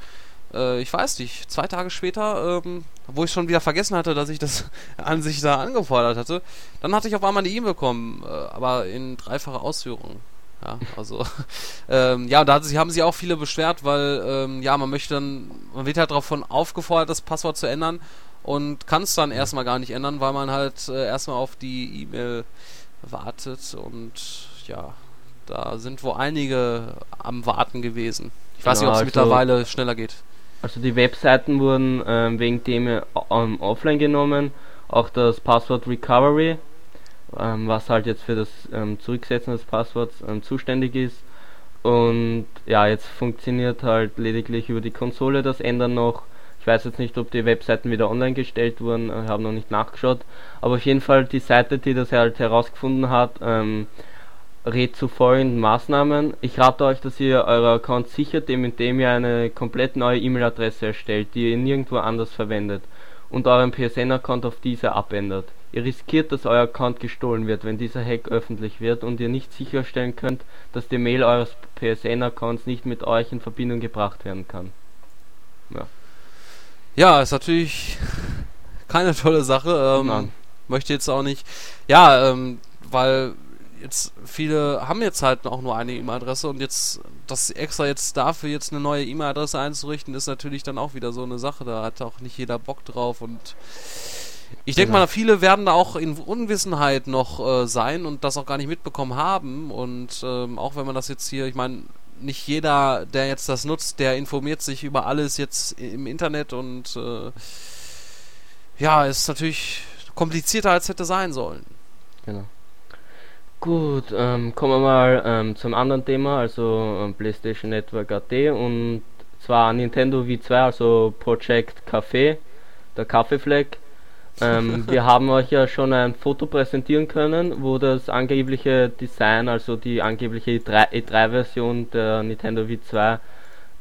äh, ich weiß nicht, zwei Tage später, ähm, wo ich schon wieder vergessen hatte, dass ich das an sich da angefordert hatte, dann hatte ich auf einmal eine E-Mail bekommen, äh, aber in dreifacher Ausführung. Ja, also, ähm, ja, da haben sich auch viele beschwert, weil, ähm, ja, man möchte dann, man wird halt davon aufgefordert, das Passwort zu ändern und kann es dann erstmal gar nicht ändern, weil man halt äh, erstmal auf die E-Mail wartet und, ja, da sind wohl einige am Warten gewesen. Ich weiß genau, nicht, ob es mittlerweile schneller geht. Also die Webseiten wurden ähm, wegen dem ähm, offline genommen, auch das Passwort Recovery, ähm, was halt jetzt für das ähm, Zurücksetzen des Passworts ähm, zuständig ist. Und ja, jetzt funktioniert halt lediglich über die Konsole das Ändern noch. Ich weiß jetzt nicht, ob die Webseiten wieder online gestellt wurden, ich habe noch nicht nachgeschaut. Aber auf jeden Fall die Seite, die das halt herausgefunden hat, ähm, rät zu folgenden Maßnahmen. Ich rate euch, dass ihr euer Account sichert, indem ihr eine komplett neue E-Mail-Adresse erstellt, die ihr nirgendwo anders verwendet und euren PSN-Account auf diese abändert. Ihr riskiert, dass euer Account gestohlen wird, wenn dieser Hack öffentlich wird und ihr nicht sicherstellen könnt, dass die Mail eures PSN-Accounts nicht mit euch in Verbindung gebracht werden kann. Ja, ja ist natürlich keine tolle Sache. Ähm, möchte jetzt auch nicht. Ja, ähm, weil jetzt viele haben jetzt halt auch nur eine E-Mail-Adresse und jetzt das extra jetzt dafür jetzt eine neue E-Mail-Adresse einzurichten, ist natürlich dann auch wieder so eine Sache. Da hat auch nicht jeder Bock drauf und ich denke genau. mal, viele werden da auch in Unwissenheit noch äh, sein und das auch gar nicht mitbekommen haben. Und ähm, auch wenn man das jetzt hier, ich meine, nicht jeder, der jetzt das nutzt, der informiert sich über alles jetzt im Internet und äh, ja, ist natürlich komplizierter als hätte sein sollen. Genau. Gut, ähm, kommen wir mal ähm, zum anderen Thema, also ähm, PlayStation Network AT und zwar Nintendo V2, also Project Café, der Kaffeefleck. Ähm, wir haben euch ja schon ein Foto präsentieren können, wo das angebliche Design, also die angebliche E3-Version e der Nintendo V2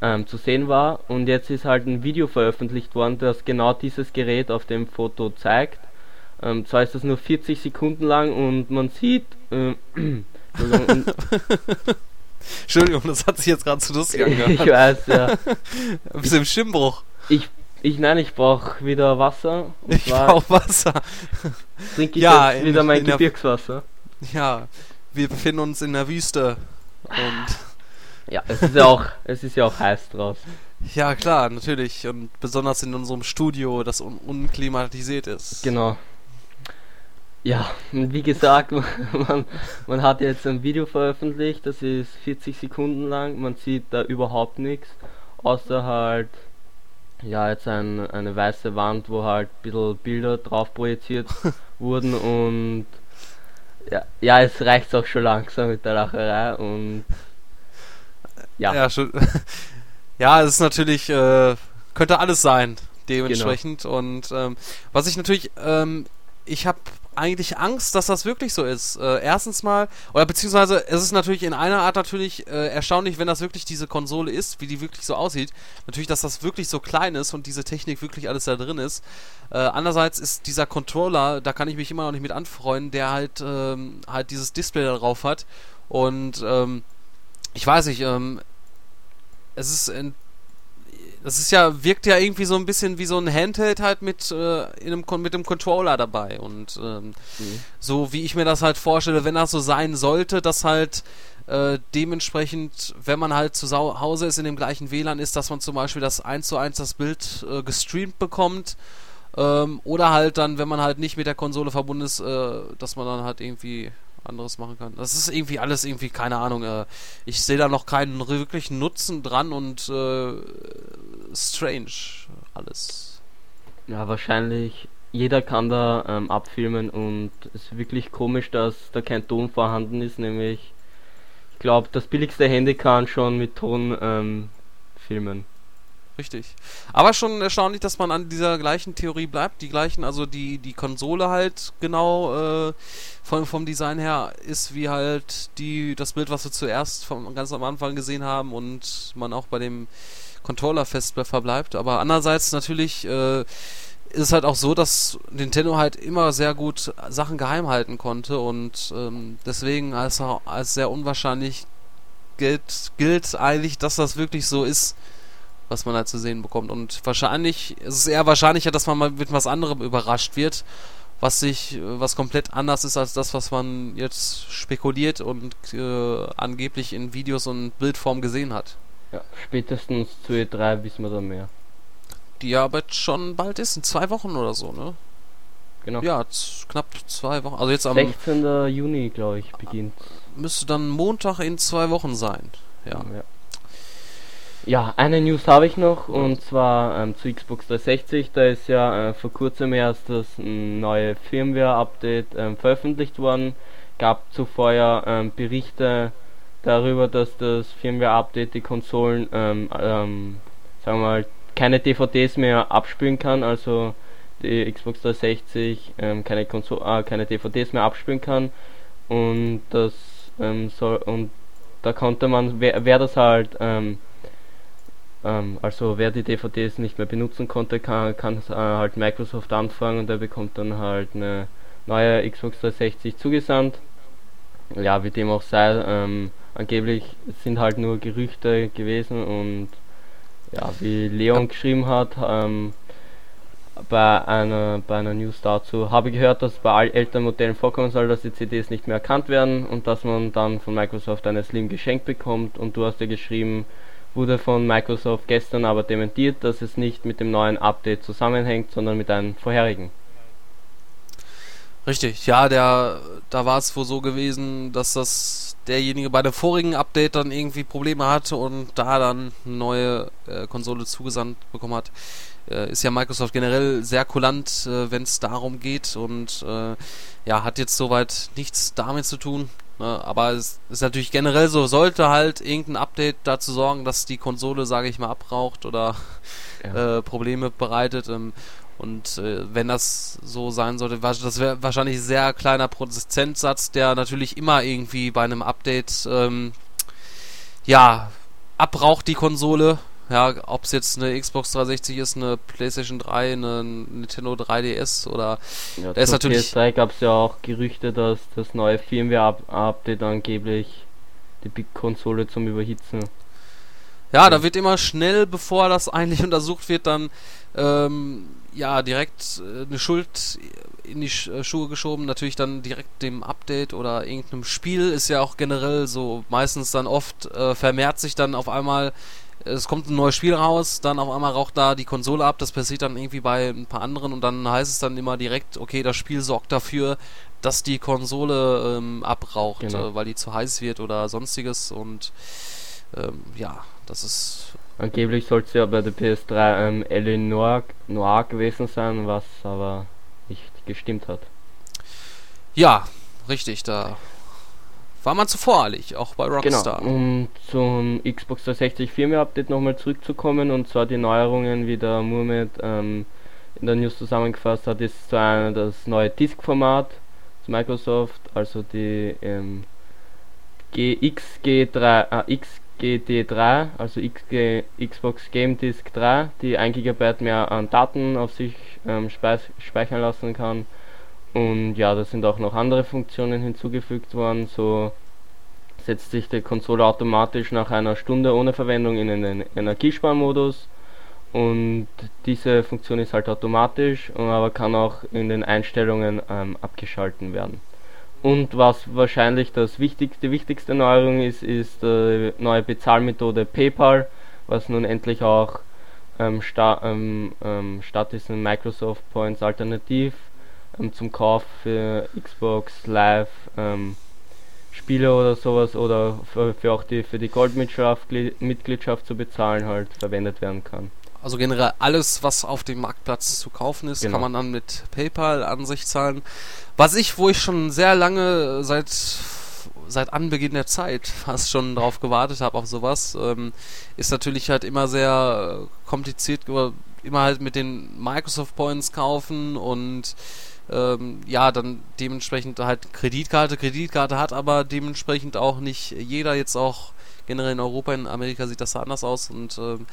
ähm, zu sehen war. Und jetzt ist halt ein Video veröffentlicht worden, das genau dieses Gerät auf dem Foto zeigt. Ähm, zwar ist das nur 40 Sekunden lang und man sieht. Äh, Entschuldigung, das hat sich jetzt gerade zu lustig angehört. ich weiß, ja. Ein bisschen im Stimmbruch. Ich, ich nein, ich brauche wieder Wasser. ich brauche Wasser. Trinke ich ja, jetzt wieder mein Gebirgswasser. Ja, wir befinden uns in der Wüste und. Ja, es ist ja auch, es ist ja auch heiß draußen. Ja, klar, natürlich. Und besonders in unserem Studio, das un unklimatisiert ist. Genau. Ja, wie gesagt, man, man hat jetzt ein Video veröffentlicht, das ist 40 Sekunden lang, man sieht da überhaupt nichts, außer halt, ja, jetzt ein, eine weiße Wand, wo halt ein bisschen Bilder drauf projiziert wurden und ja, ja, es reicht auch schon langsam mit der Lacherei und ja. Ja, schon, ja es ist natürlich, äh, könnte alles sein, dementsprechend genau. und ähm, was ich natürlich ähm, ich habe eigentlich Angst, dass das wirklich so ist. Äh, erstens mal, oder beziehungsweise es ist natürlich in einer Art natürlich äh, erstaunlich, wenn das wirklich diese Konsole ist, wie die wirklich so aussieht. Natürlich, dass das wirklich so klein ist und diese Technik wirklich alles da drin ist. Äh, andererseits ist dieser Controller, da kann ich mich immer noch nicht mit anfreunden, der halt ähm, halt dieses Display da drauf hat und ähm, ich weiß nicht, ähm, es ist in das ist ja, wirkt ja irgendwie so ein bisschen wie so ein Handheld halt mit, äh, in einem, mit dem Controller dabei. Und ähm, mhm. so wie ich mir das halt vorstelle, wenn das so sein sollte, dass halt äh, dementsprechend, wenn man halt zu Hause ist in dem gleichen WLAN ist, dass man zum Beispiel das 1 zu 1 das Bild äh, gestreamt bekommt. Ähm, oder halt dann, wenn man halt nicht mit der Konsole verbunden ist, äh, dass man dann halt irgendwie anderes machen kann. Das ist irgendwie alles irgendwie, keine Ahnung, äh, ich sehe da noch keinen wirklichen Nutzen dran und äh, strange alles. Ja, wahrscheinlich jeder kann da ähm, abfilmen und es ist wirklich komisch, dass da kein Ton vorhanden ist, nämlich ich glaube, das billigste Handy kann schon mit Ton ähm, filmen. Richtig. Aber schon erstaunlich, dass man an dieser gleichen Theorie bleibt. Die gleichen, also die, die Konsole halt genau äh, vom, vom Design her ist wie halt die, das Bild, was wir zuerst vom, ganz am Anfang gesehen haben und man auch bei dem Controller fest verbleibt. Aber andererseits natürlich äh, ist es halt auch so, dass Nintendo halt immer sehr gut Sachen geheim halten konnte und ähm, deswegen als, als sehr unwahrscheinlich gilt, gilt eigentlich, dass das wirklich so ist was man da zu sehen bekommt. Und wahrscheinlich ist es eher wahrscheinlicher, dass man mal mit was anderem überrascht wird, was sich, was komplett anders ist als das, was man jetzt spekuliert und äh, angeblich in Videos und Bildform gesehen hat. Ja, spätestens zu E3 wissen wir dann mehr. Die ja aber schon bald ist, in zwei Wochen oder so, ne? Genau. Ja, knapp zwei Wochen. Also jetzt am 16. Juni, glaube ich, beginnt. Müsste dann Montag in zwei Wochen sein. Ja. ja. Ja, eine News habe ich noch und zwar ähm, zu Xbox 360. Da ist ja äh, vor kurzem erst das neue Firmware-Update ähm, veröffentlicht worden. Gab zuvor ja ähm, Berichte darüber, dass das Firmware-Update die Konsolen, ähm, ähm, sagen wir mal, keine DVDs mehr abspielen kann. Also die Xbox 360 ähm, keine, Konsole, äh, keine DVDs mehr abspielen kann. Und das soll und da konnte man, wer, wer das halt ähm, also wer die DVDs nicht mehr benutzen konnte, kann, kann äh, halt Microsoft anfangen und der bekommt dann halt eine neue Xbox 360 zugesandt. Ja, wie dem auch sei, ähm, angeblich sind halt nur Gerüchte gewesen und ja, wie Leon geschrieben hat, ähm, bei einer, bei einer News dazu, habe ich gehört, dass bei all älteren Modellen vorkommen soll, dass die CDs nicht mehr erkannt werden und dass man dann von Microsoft eine Slim geschenkt bekommt und du hast ja geschrieben, wurde von Microsoft gestern aber dementiert, dass es nicht mit dem neuen Update zusammenhängt, sondern mit einem vorherigen. Richtig, ja, der, da war es wohl so gewesen, dass das derjenige bei dem vorigen Update dann irgendwie Probleme hatte und da dann eine neue äh, Konsole zugesandt bekommen hat. Äh, ist ja Microsoft generell sehr kulant, äh, wenn es darum geht und äh, ja, hat jetzt soweit nichts damit zu tun. Ne? Aber es ist natürlich generell so, sollte halt irgendein Update dazu sorgen, dass die Konsole, sage ich mal, abraucht oder ja. äh, Probleme bereitet. Ähm, und äh, wenn das so sein sollte, das wäre wahrscheinlich ein sehr kleiner Prozentsatz, der natürlich immer irgendwie bei einem Update ähm, ja abraucht die Konsole ja, ob es jetzt eine Xbox 360 ist, eine PlayStation 3, eine Nintendo 3DS oder ja, da ist natürlich PS3 gab es ja auch Gerüchte, dass das neue Firmware-Update angeblich die Konsole zum Überhitzen. Ja, da wird immer schnell, bevor das eigentlich untersucht wird, dann ähm, ja direkt äh, eine Schuld in die äh, Schuhe geschoben. Natürlich dann direkt dem Update oder irgendeinem Spiel ist ja auch generell so meistens dann oft äh, vermehrt sich dann auf einmal es kommt ein neues Spiel raus, dann auf einmal raucht da die Konsole ab, das passiert dann irgendwie bei ein paar anderen und dann heißt es dann immer direkt, okay, das Spiel sorgt dafür, dass die Konsole ähm, abraucht, genau. äh, weil die zu heiß wird oder sonstiges und ähm, ja, das ist... Angeblich soll es ja bei der PS3 ähm, Ellie Noir, Noir gewesen sein, was aber nicht gestimmt hat. Ja, richtig, da war man zu voreilig, auch bei Rockstar. Genau, um zum Xbox 360 Firmware Update nochmal zurückzukommen und zwar die Neuerungen, wie der Murmet ähm, in der News zusammengefasst hat, ist ein, das neue Disk-Format zu Microsoft, also die ähm, XG3, äh, XGD3, also XG, Xbox Game Disk 3, die 1 GB mehr an Daten auf sich ähm, speichern lassen kann. Und ja, da sind auch noch andere Funktionen hinzugefügt worden, so setzt sich die Konsole automatisch nach einer Stunde ohne Verwendung in den Energiesparmodus. Und diese Funktion ist halt automatisch, aber kann auch in den Einstellungen ähm, abgeschalten werden. Und was wahrscheinlich das wichtigste, die wichtigste Neuerung ist, ist die neue Bezahlmethode PayPal, was nun endlich auch ähm, sta ähm, ähm, statt diesen Microsoft Points alternativ ähm, zum Kauf für Xbox Live ähm, Spiele oder sowas oder für, für auch die für die Goldmitgliedschaft zu bezahlen halt verwendet werden kann. Also generell alles, was auf dem Marktplatz zu kaufen ist, genau. kann man dann mit PayPal an sich zahlen. Was ich, wo ich schon sehr lange seit seit Anbeginn der Zeit fast schon drauf gewartet habe auf sowas, ähm, ist natürlich halt immer sehr kompliziert, immer halt mit den Microsoft Points kaufen und ähm, ja, dann dementsprechend halt Kreditkarte. Kreditkarte hat aber dementsprechend auch nicht jeder jetzt auch generell in Europa, in Amerika sieht das da anders aus und ähm,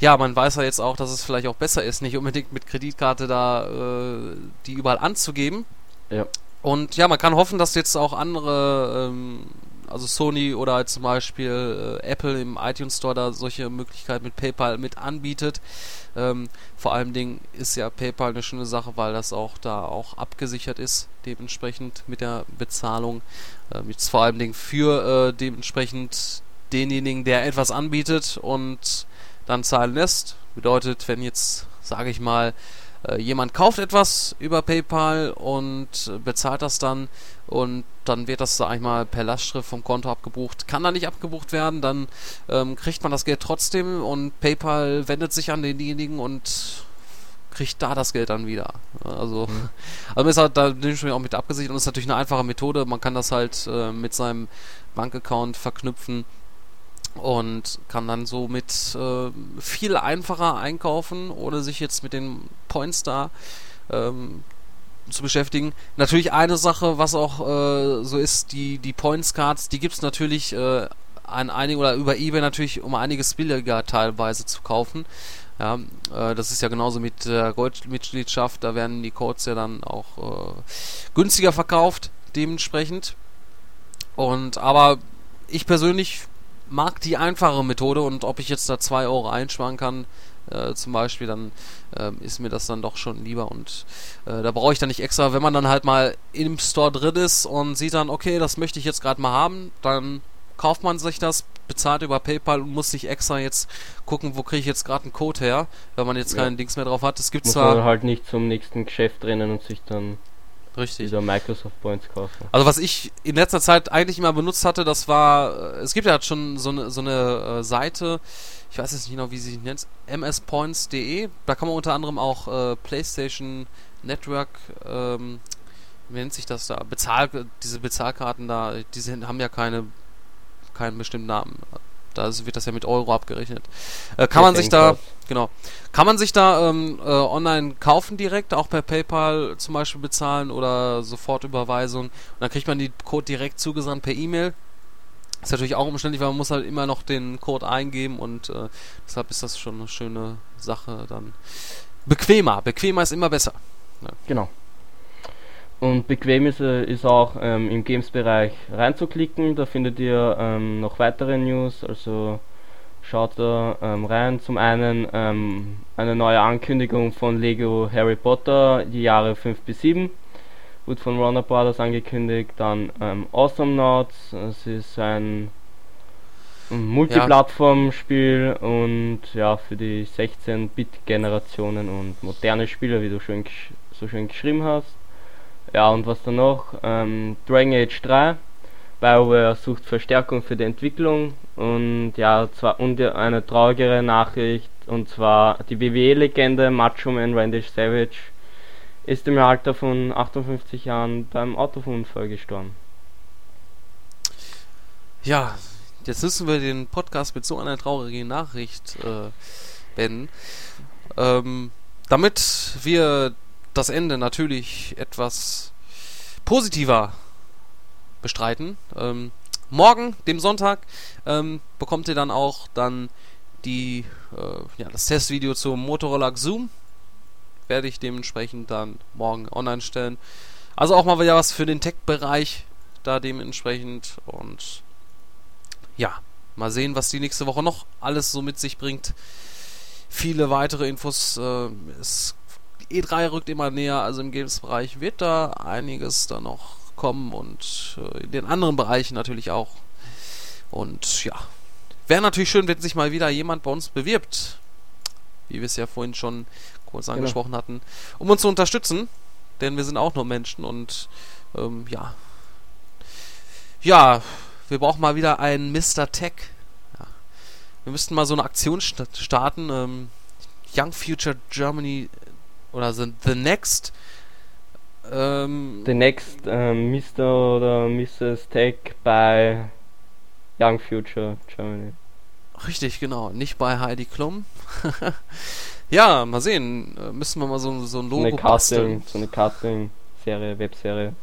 ja, man weiß ja jetzt auch, dass es vielleicht auch besser ist, nicht unbedingt mit Kreditkarte da äh, die überall anzugeben. Ja. Und ja, man kann hoffen, dass jetzt auch andere, ähm, also Sony oder halt zum Beispiel äh, Apple im iTunes Store da solche Möglichkeiten mit PayPal mit anbietet. Ähm, vor allem Dingen ist ja PayPal eine schöne Sache, weil das auch da auch abgesichert ist, dementsprechend mit der Bezahlung. Ähm, jetzt vor allem Dingen für äh, dementsprechend denjenigen, der etwas anbietet und dann zahlen lässt. Bedeutet, wenn jetzt, sage ich mal, jemand kauft etwas über PayPal und bezahlt das dann und dann wird das, sag ich mal, per Lastschrift vom Konto abgebucht. Kann da nicht abgebucht werden, dann ähm, kriegt man das Geld trotzdem und PayPal wendet sich an denjenigen und kriegt da das Geld dann wieder. Also, mhm. also ist halt da auch mit abgesichert und ist natürlich eine einfache Methode. Man kann das halt äh, mit seinem Bankaccount verknüpfen und kann dann somit äh, viel einfacher einkaufen, ohne sich jetzt mit den Points da ähm, zu beschäftigen. Natürlich eine Sache, was auch äh, so ist, die, die Points Cards, die gibt es natürlich äh, an einigen oder über eBay natürlich um einiges billiger teilweise zu kaufen. Ja, äh, das ist ja genauso mit der Goldmitgliedschaft, da werden die Codes ja dann auch äh, günstiger verkauft, dementsprechend. Und aber ich persönlich mag die einfache Methode und ob ich jetzt da 2 Euro einsparen kann, äh, zum Beispiel, dann äh, ist mir das dann doch schon lieber und äh, da brauche ich dann nicht extra, wenn man dann halt mal im Store drin ist und sieht dann, okay, das möchte ich jetzt gerade mal haben, dann kauft man sich das, bezahlt über PayPal und muss nicht extra jetzt gucken, wo kriege ich jetzt gerade einen Code her, wenn man jetzt ja. keinen Dings mehr drauf hat. Das gibt's muss zwar man halt nicht zum nächsten Geschäft rennen und sich dann Richtig. Wieder Microsoft Points kaufen. Also was ich in letzter Zeit eigentlich immer benutzt hatte, das war, äh, es gibt ja schon so eine, so eine äh, Seite, ich weiß jetzt nicht genau, wie sie sich nennt, mspoints.de. Da kann man unter anderem auch äh, PlayStation Network, ähm, wie nennt sich das da? Bezahl, diese Bezahlkarten da, die sind, haben ja keine, keinen bestimmten Namen. Da wird das ja mit Euro abgerechnet. Äh, kann man sich da, genau, kann man sich da ähm, äh, online kaufen direkt, auch per PayPal zum Beispiel bezahlen oder Sofortüberweisung. Und dann kriegt man die Code direkt zugesandt per E-Mail. Ist natürlich auch umständlich, weil man muss halt immer noch den Code eingeben und äh, deshalb ist das schon eine schöne Sache dann. Bequemer, bequemer ist immer besser. Ja. Genau. Und bequem ist, ist auch ähm, im Games-Bereich reinzuklicken. Da findet ihr ähm, noch weitere News. Also schaut da ähm, rein. Zum einen ähm, eine neue Ankündigung von Lego Harry Potter, die Jahre 5 bis 7. Wird von Warner Brothers angekündigt. Dann ähm, Awesome Notes. Es ist ein Multiplattform-Spiel und ja, für die 16-Bit-Generationen und moderne Spieler, wie du schön, so schön geschrieben hast. Ja, und was dann noch? Ähm, Dragon Age 3. BioWare sucht Verstärkung für die Entwicklung und ja, zwar und eine traurigere Nachricht und zwar die WWE-Legende Macho Man Randy Savage ist im Alter von 58 Jahren beim Autounfall gestorben. Ja, jetzt müssen wir den Podcast mit so einer traurigen Nachricht äh, beenden. Ähm, damit wir das Ende natürlich etwas positiver bestreiten, ähm, morgen, dem Sonntag, ähm, bekommt ihr dann auch dann die, äh, ja, das Testvideo zum Motorola Zoom. Werde ich dementsprechend dann morgen online stellen. Also auch mal wieder was für den Tech-Bereich da dementsprechend. Und ja, mal sehen, was die nächste Woche noch alles so mit sich bringt. Viele weitere Infos. Äh, es, E3 rückt immer näher, also im Games-Bereich wird da einiges da noch kommen und äh, in den anderen Bereichen natürlich auch. Und ja, wäre natürlich schön, wenn sich mal wieder jemand bei uns bewirbt, wie wir es ja vorhin schon kurz genau. angesprochen hatten, um uns zu unterstützen, denn wir sind auch nur Menschen und ähm, ja, ja, wir brauchen mal wieder einen Mr. Tech. Ja. Wir müssten mal so eine Aktion starten. Ähm, Young Future Germany oder The, The Next ähm, The next ähm, Mr. oder Mrs. Tech bei Young Future Germany. Richtig, genau. Nicht bei Heidi Klum. ja, mal sehen. Äh, müssen wir mal so, so ein Logo eine Casting, So eine Casting-Serie, Webserie.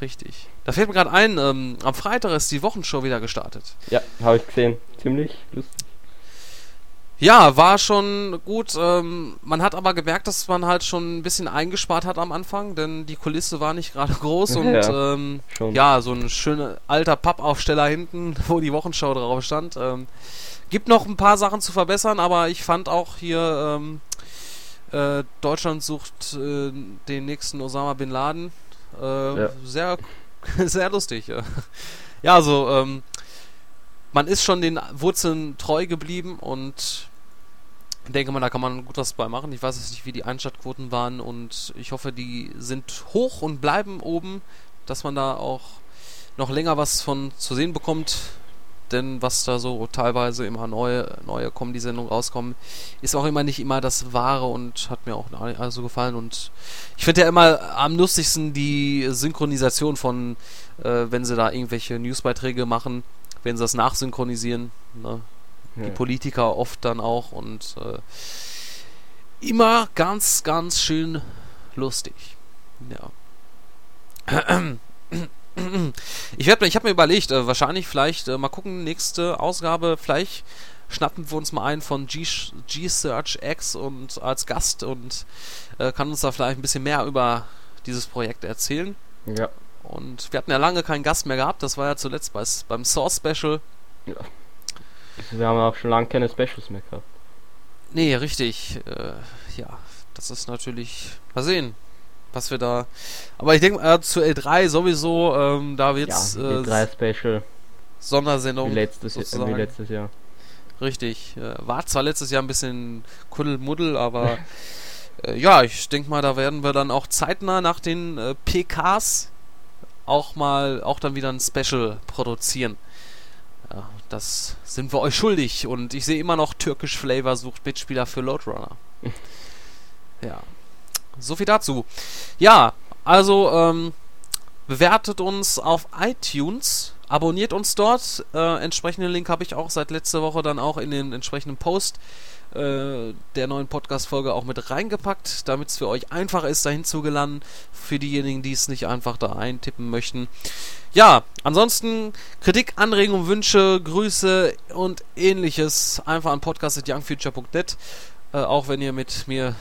Richtig. Da fällt mir gerade ein, ähm, am Freitag ist die Wochenshow wieder gestartet. Ja, habe ich gesehen. Ziemlich lustig. Ja, war schon gut. Ähm, man hat aber gemerkt, dass man halt schon ein bisschen eingespart hat am Anfang, denn die Kulisse war nicht gerade groß und ja, ähm, ja, so ein schöner alter Pappaufsteller hinten, wo die Wochenschau drauf stand. Ähm, gibt noch ein paar Sachen zu verbessern, aber ich fand auch hier ähm, äh, Deutschland sucht äh, den nächsten Osama bin Laden äh, ja. sehr, sehr lustig. ja, also ähm, man ist schon den Wurzeln treu geblieben und ich denke mal, da kann man gut was bei machen. Ich weiß jetzt nicht, wie die Einschaltquoten waren und ich hoffe, die sind hoch und bleiben oben, dass man da auch noch länger was von zu sehen bekommt. Denn was da so teilweise immer neue, neue Comedy-Sendungen rauskommen, ist auch immer nicht immer das Wahre und hat mir auch also gefallen. Und ich finde ja immer am lustigsten die Synchronisation von, äh, wenn sie da irgendwelche Newsbeiträge machen wenn sie das nachsynchronisieren. Ne? Ja. Die Politiker oft dann auch und äh, immer ganz, ganz schön lustig. Ja. Ich, werd, ich habe mir überlegt, äh, wahrscheinlich vielleicht äh, mal gucken, nächste Ausgabe, vielleicht schnappen wir uns mal einen von G-Search X und als Gast und äh, kann uns da vielleicht ein bisschen mehr über dieses Projekt erzählen. Ja. Und wir hatten ja lange keinen Gast mehr gehabt, das war ja zuletzt bei, beim Source Special. Ja. Wir haben auch schon lange keine Specials mehr gehabt. Nee, richtig. Äh, ja, das ist natürlich. Mal sehen, was wir da. Aber ich denke äh, zu L3 sowieso, ähm, da wird's. Ja, L3 Special. Sondersendung. Wie letztes, Jahr, wie letztes Jahr. Richtig. Äh, war zwar letztes Jahr ein bisschen Kuddelmuddel, aber. äh, ja, ich denke mal, da werden wir dann auch zeitnah nach den äh, PKs auch mal, auch dann wieder ein Special produzieren. Ja, das sind wir euch schuldig. Und ich sehe immer noch Türkisch Flavor sucht Mitspieler für Loadrunner. ja. So viel dazu. Ja, also ähm, bewertet uns auf iTunes, abonniert uns dort. Äh, entsprechenden Link habe ich auch seit letzter Woche dann auch in den entsprechenden Post äh, der neuen Podcast-Folge auch mit reingepackt, damit es für euch einfach ist, dahin zu gelangen. Für diejenigen, die es nicht einfach da eintippen möchten. Ja, ansonsten Kritik, Anregungen, Wünsche, Grüße und ähnliches einfach an podcast.youngfuture.net. Äh, auch wenn ihr mit mir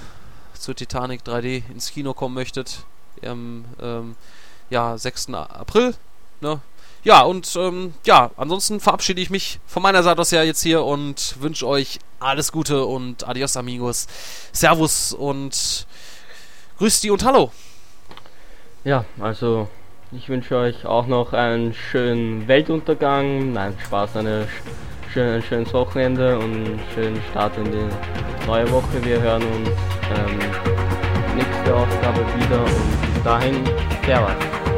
zur Titanic 3D ins Kino kommen möchtet. Am ähm, ja, 6. April. Ne? Ja, und ähm, ja, ansonsten verabschiede ich mich von meiner Seite aus ja jetzt hier und wünsche euch alles Gute und adios amigos. Servus und grüß die und hallo. Ja, also ich wünsche euch auch noch einen schönen Weltuntergang. Nein, Spaß, eine schön, ein schönes Wochenende und einen schönen Start in die neue Woche. Wir hören uns ähm, nächste Ausgabe wieder und bis dahin, Servus.